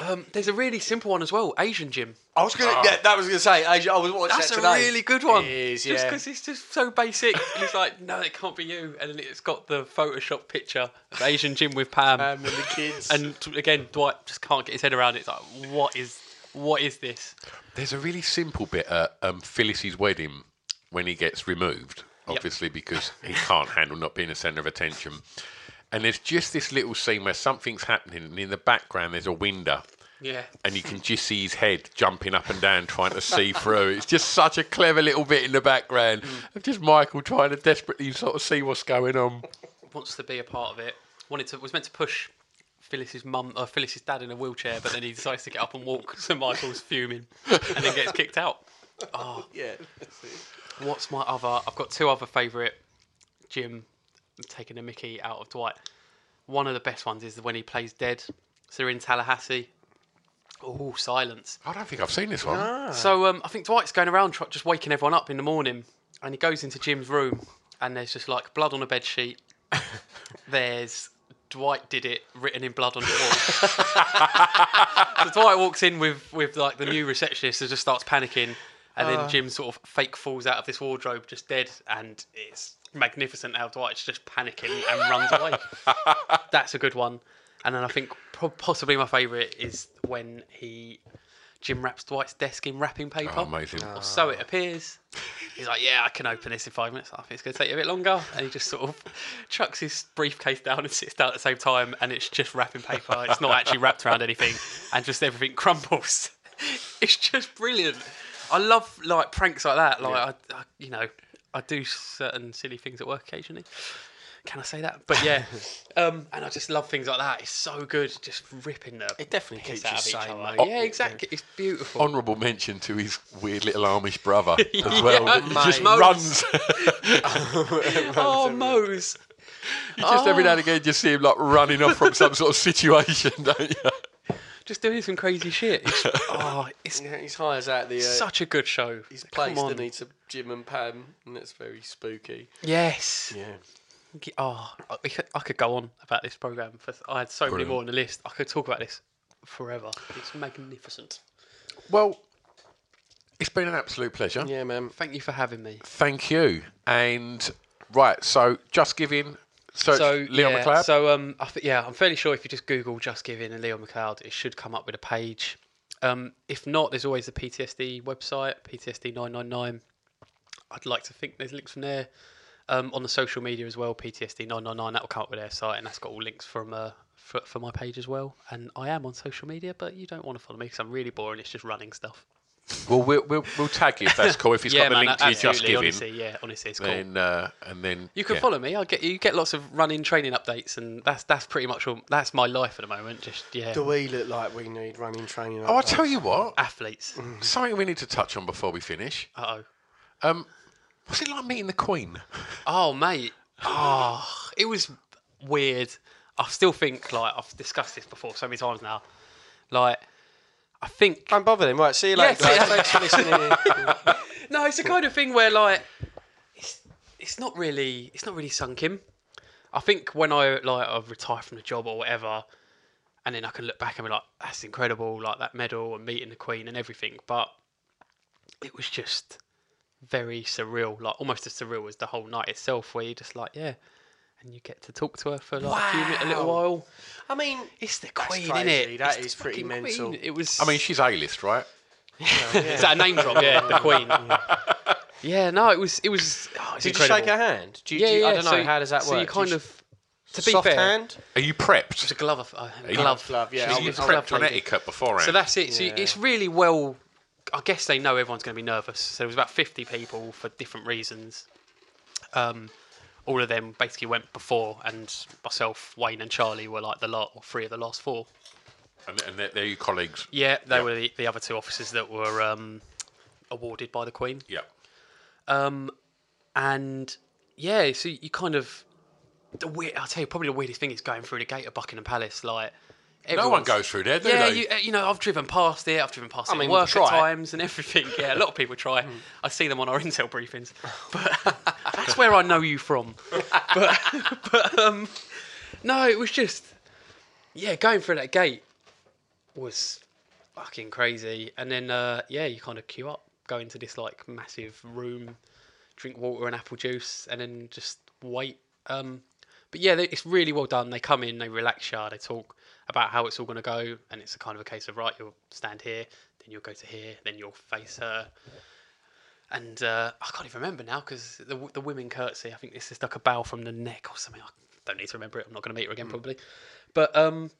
um, there's a really simple one as well. Asian Jim. I was gonna. Yeah, that was gonna say. I, I was watching That's that a really good one. It is, Just yeah. because it's just so basic. and he's like, no, it can't be you. And then it's got the Photoshop picture of Asian Jim with Pam. Um, and the kids. and t- again, Dwight just can't get his head around it. It's like, what is, what is this? There's a really simple bit at um, Phyllis's wedding when he gets removed, obviously because he can't handle not being the centre of attention. And there's just this little scene where something's happening, and in the background there's a window, Yeah. and you can just see his head jumping up and down, trying to see through. It's just such a clever little bit in the background mm. of just Michael trying to desperately sort of see what's going on. Wants to be a part of it. Wanted to was meant to push Phyllis's mum or Phyllis's dad in a wheelchair, but then he decides to get up and walk. So Michael's fuming, and then gets kicked out. Oh, yeah. What's my other? I've got two other favourite. Jim taking a Mickey out of Dwight. One of the best ones is when he plays dead. So in Tallahassee. Oh, silence. I don't think I've seen this one. So um, I think Dwight's going around tr- just waking everyone up in the morning, and he goes into Jim's room, and there's just like blood on a bed sheet. there's Dwight did it written in blood on the wall. so Dwight walks in with with like the new receptionist and just starts panicking, and then Uh. Jim sort of fake falls out of this wardrobe just dead, and it's magnificent how Dwight's just panicking and runs away. That's a good one. And then I think pro- possibly my favourite is when he Jim wraps Dwight's desk in wrapping oh, paper. Oh, amazing. Or so it appears. He's like, yeah, I can open this in five minutes. I think it's going to take you a bit longer. And he just sort of chucks his briefcase down and sits down at the same time, and it's just wrapping paper. It's not actually wrapped around anything, and just everything crumbles. It's just brilliant. I love like pranks like that. Like, I, I, you know, I do certain silly things at work occasionally. Can I say that? But yeah, um, and I just love things like that. It's so good, just ripping the It definitely piss keeps out you of each sane, other. mate. Yeah, exactly. It's beautiful. Honourable mention to his weird little Amish brother as well. Yeah, He just mate. runs. oh, Mose. You just every Oh. now and again just see him like running off from some sort of situation, don't you? Just doing some crazy shit. It's, oh, it's Yeah, he's hires out the. Uh, such a good show. He's Come placed on. the to Jim and Pam, and that's very spooky. Yes. Yeah. Oh, I, could, go on about this program. For, I had so many more on the list. I could talk about this forever. It's magnificent. Well, it's been an absolute pleasure. Yeah, man. Thank you for having me. Thank you. And right, so just giving search so Leon yeah, McLeod. So um, I th- yeah, I'm fairly sure if you just Google "Just Giving" and Leon McLeod, it should come up with a page. Um, if not, there's always the PTSD website, PTSD nine nine nine. I'd like to think there's links from there. Um, on the social media as well, PTSD nine nine nine. That will come up with their site, and that's got all links from uh, for, for my page as well. And I am on social media, but you don't want to follow me because I'm really boring. It's just running stuff. well, we'll, we'll, we'll tag you if that's cool. If it's yeah, got the link to your Just absolutely, Giving, Honestly, yeah, honestly, it's cool. then uh, and then You can yeah. follow me. I get you get lots of running training updates, and that's that's pretty much all. That's my life at the moment. Just yeah, Do we look like we need running training? Oh, I tell you what, athletes. something we need to touch on before we finish. Uh oh. Um, what's it like meeting the Queen? Oh mate. Oh, it was weird. I still think like I've discussed this before so many times now. Like, I think Don't bother them. Right, see you later. see you guys. Thanks for listening. no, it's the kind of thing where like it's it's not really it's not really sunk in. I think when I like I've retired from the job or whatever, and then I can look back and be like, that's incredible, like that medal and meeting the Queen and everything. But it was just very surreal, like almost as surreal as the whole night itself, where you're just like, yeah, and you get to talk to her for like a, few, a little while. I mean, It's the that's Queen, crazy. innit? That It's is pretty mental. Queen. It was. I mean, she's A-list, right? Yeah. is that a name drop? Yeah, the Queen. Yeah, no, it was. It was. Oh, it's Did you shake her hand? Do you, yeah, do you- yeah. I don't know. so, how does that so work? So you kind you- of. To be soft fair, hand. Are you prepped? it's a glove. Of, uh, you- glove. glove, yeah. So I'll- you I'll- prepped on etiquette beforehand. So that's it. So Yeah. it's really well. I guess they know everyone's going to be nervous. So there was about 50 people for different reasons. Um, all of them basically went before, and myself, Wayne, and Charlie were like the lot, or three of the last four. and, and they're, they're your colleagues. Yeah, they Yep. were the, the other two officers that were um, awarded by the Queen. Yeah. Um, and yeah, so you kind of the weird. I'll tell you, probably the weirdest thing is going through the gate of Buckingham Palace. Like No one goes through there, do yeah, they? you, uh, you know, I've driven past it. I've driven past I it mean, at work at times and everything. Yeah, a lot of people try. I see them on our intel briefings, but that's where I know you from. But, but um, no, it was just yeah, going through that gate was fucking crazy. And then uh, yeah, you kind of queue up, go into this like massive room, drink water and apple juice, and then just wait. Um, but yeah, it's really well done. They come in, they relax you, they talk about how it's all going to go, and it's a kind of a case of right, you'll stand here, then you'll go to here, then you'll face her. And uh, I can't even remember now because the, the women curtsy. I think this is like a bow from the neck or something. I don't need to remember it. I'm not going to meet her again probably. But um,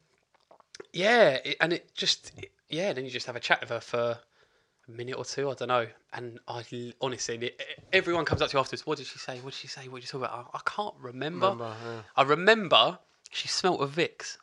yeah, it, and it just it- yeah. Then you just have a chat with her for a minute or two. I don't know. And I honestly, the- everyone comes up to you afterwards. What did she say? What did she say? What did you talk about? I, I can't remember. Remember, yeah. I remember she smelt of Vicks.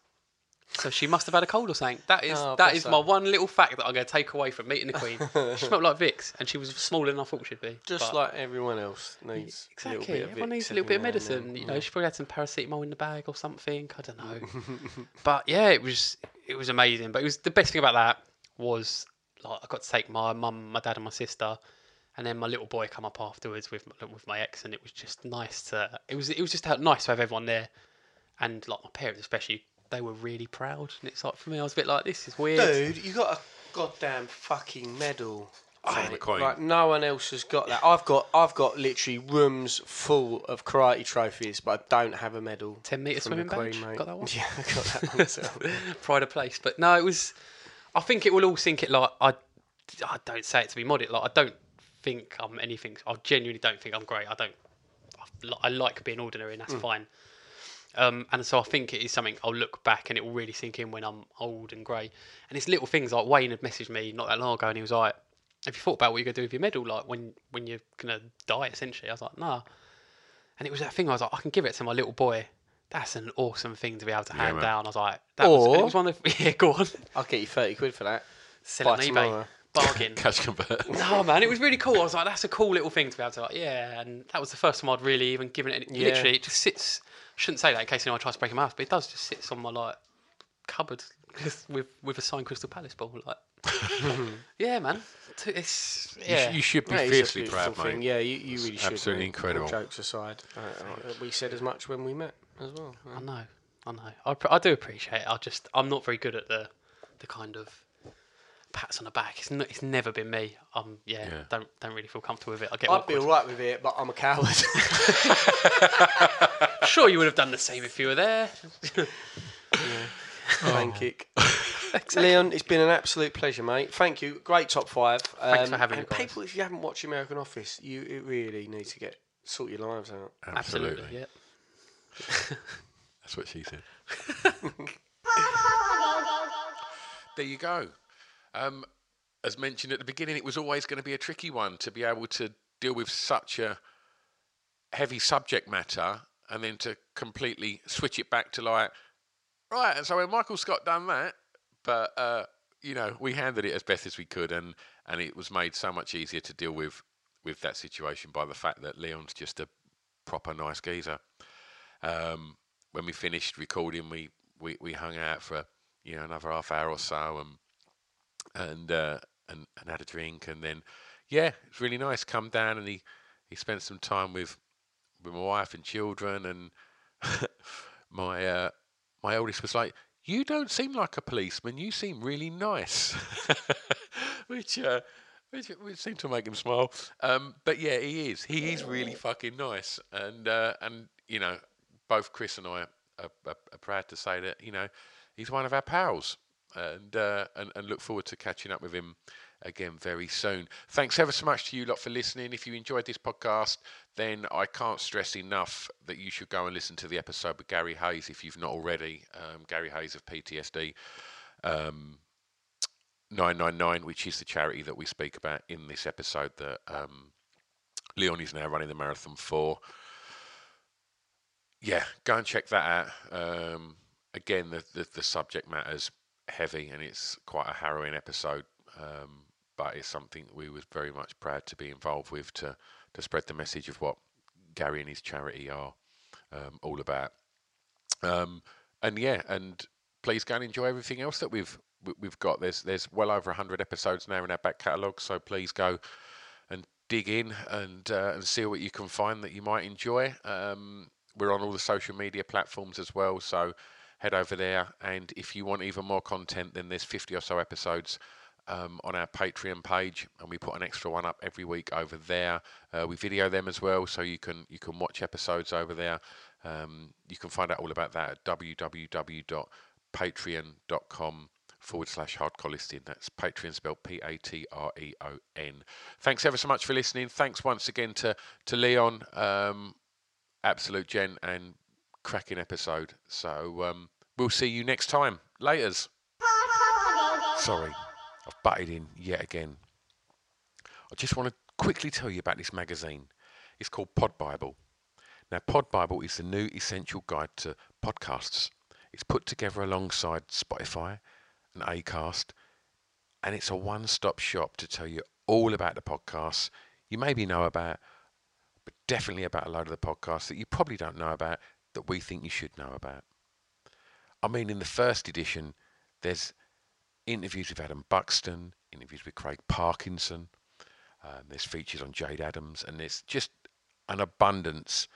So she must have had a cold or something. That is Oh, that her. my one little fact that I'm going to take away from meeting the Queen. she smelled like Vicks, and she was smaller than I thought she'd be. Just like everyone else needs a little Exactly. bit of Everyone Vicks needs a little bit of every now and medicine. You know, she probably had some paracetamol in the bag or something. I don't know. but yeah, it was it was amazing. But it was the best thing about that was like I got to take my mum, my dad, and my sister, and then my little boy come up afterwards with my- with my ex, and it was just nice to. It was it was just nice to have everyone there, and like my parents especially. They were really proud, and it's like for me, I was a bit like, "This is weird." Dude, you got a goddamn fucking medal. From mate. the Queen. Like no one else has got that. I've got I've got literally rooms full of karate trophies, but I don't have a medal. 10 metre from the swimming badge? Queen, mate. Got that one? Yeah, I got that one myself. pride of place. But no, it was. I think it will all sink it. Like I, I don't say it to be modest. Like I don't think I'm anything. I genuinely don't think I'm great. I don't. I, I like being ordinary, and that's mm. fine. Um, and so I think it is something I'll look back and it will really sink in when I'm old and grey. And it's little things like Wayne had messaged me not that long ago, and he was like, "Have you thought about what you're gonna do with your medal? Like when when you're gonna die, essentially." I was like, "Nah." And it was that thing. I was like, "I can give it to my little boy." That's an awesome thing to be able to hand man. down. I was like, that was, it Or- was one of the, yeah, go on. I'll get you thirty quid for that. Sell By it on eBay. tomorrow. Bargain. Cash convert. no, man, it was really cool. I was like, that's a cool little thing to be able to, like, yeah. And that was the first time I'd really even given it. Yeah. Literally, it just sits. Shouldn't say that in case anyone tries to break my house, but it does just sits on my like cupboard with with a signed Crystal Palace ball. Like, yeah, man. T- It's You, yeah. sh- you should be Yeah, fiercely beautiful proud, thing. mate. Yeah, you, you really should. Absolutely mate. incredible. All jokes aside, uh, uh, we said as much when we met as well. I know, I know. I, pr- I do appreciate it. I just I'm not very good at the the kind of pats on the back. It's n- it's never been me. Um, yeah, Yeah. don't don't really feel comfortable with it. I get I'd be awkward. alright with it, but I'm a coward. Sure, you would have done the same if you were there. Plain kick. Leon, it's been an absolute pleasure, mate. Thank you. Great top five. Thanks for Um, having me, guys. People, if you haven't watched American Office, you really need to get sort your lives out. Absolutely. yeah. That's what she said. there you go. Um, as mentioned at the beginning, it was always going to be a tricky one to be able to deal with such a heavy subject matter and then to completely switch it back to like, right, and so when Michael Scott done that, but uh, you know, we handled it as best as we could, and and it was made so much easier to deal with with that situation by the fact that Leon's just a proper nice geezer. Um, when we finished recording, we, we, we hung out for you know another half hour or so, and and uh, and and had a drink, and then yeah, it's really nice. Come down and he he spent some time with with my wife and children, and my uh, my oldest was like, "You don't seem like a policeman. You seem really nice," which. Uh, which, which seemed to make him smile, um, but yeah, he is. He is really fucking nice, and uh, and you know, both Chris and I are, are, are proud to say that you know he's one of our pals, and, uh, and and look forward to catching up with him again very soon. Thanks ever so much to you lot for listening. If you enjoyed this podcast, then I can't stress enough that you should go and listen to the episode with Gary Hayes if you've not already. Um, Gary Hayes of PTSD. Um, 999, which is the charity that we speak about in this episode that um, Leon is now running the marathon for. Yeah, go and check that out. Um, again, the, the, the subject matter's heavy and it's quite a harrowing episode, um, but it's something we was very much proud to be involved with to to spread the message of what Gary and his charity are um, all about. Um, and yeah, and please go and enjoy everything else that we've we've got. There's there's well over hundred episodes now in our back catalogue, so please go and dig in and uh, and see what you can find that you might enjoy. Um, we're on all the social media platforms as well, so head over there. And if you want even more content, then there's 50 or so episodes um, on our Patreon page, and we put an extra one up every week over there. Uh, we video them as well, so you can you can watch episodes over there. Um, you can find out all about that at www.patreon.com forward slash hardcore listening. That's Patreon spelled P A T R E O N. Thanks ever so much for listening. Thanks once again to to Leon. Um, absolute gent and cracking episode. So um, we'll see you next time. Laters. Sorry, I've butted in yet again. I just want to quickly tell you about this magazine. It's called Pod Bible. Now, Pod Bible is the new essential guide to podcasts. It's put together alongside Spotify and Acast, and it's a one-stop shop to tell you all about the podcasts you maybe know about, but definitely about a load of the podcasts that you probably don't know about that we think you should know about. I mean, in the first edition, there's interviews with Adam Buxton, interviews with Craig Parkinson, um, there's features on Jade Adams, and there's just an abundance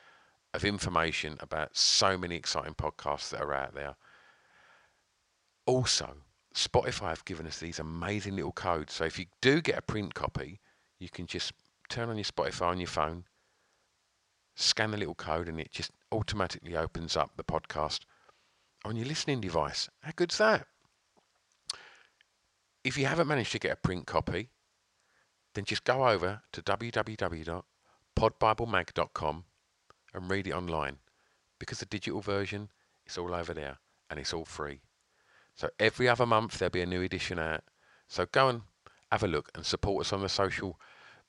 of information about so many exciting podcasts that are out there. Also, Spotify have given us these amazing little codes. So if you do get a print copy, you can just turn on your Spotify on your phone, scan the little code, and it just automatically opens up the podcast on your listening device. How good's that? If you haven't managed to get a print copy, then just go over to www.podbiblemag.com and read it online because the digital version is all over there and it's all free. So every other month there'll be a new edition out. So go and have a look and support us on the social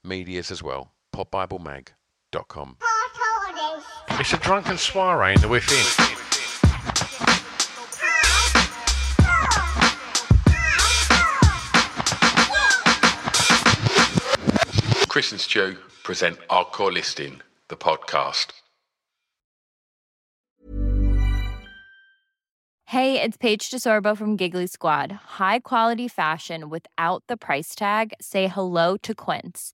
medias as well. podbiblemag.com. It's a drunken soiree in the within. Chris and Stu present Hardcore Listening, the podcast. Hey, it's Paige DeSorbo from Giggly Squad. High quality fashion without the price tag? Say hello to Quince.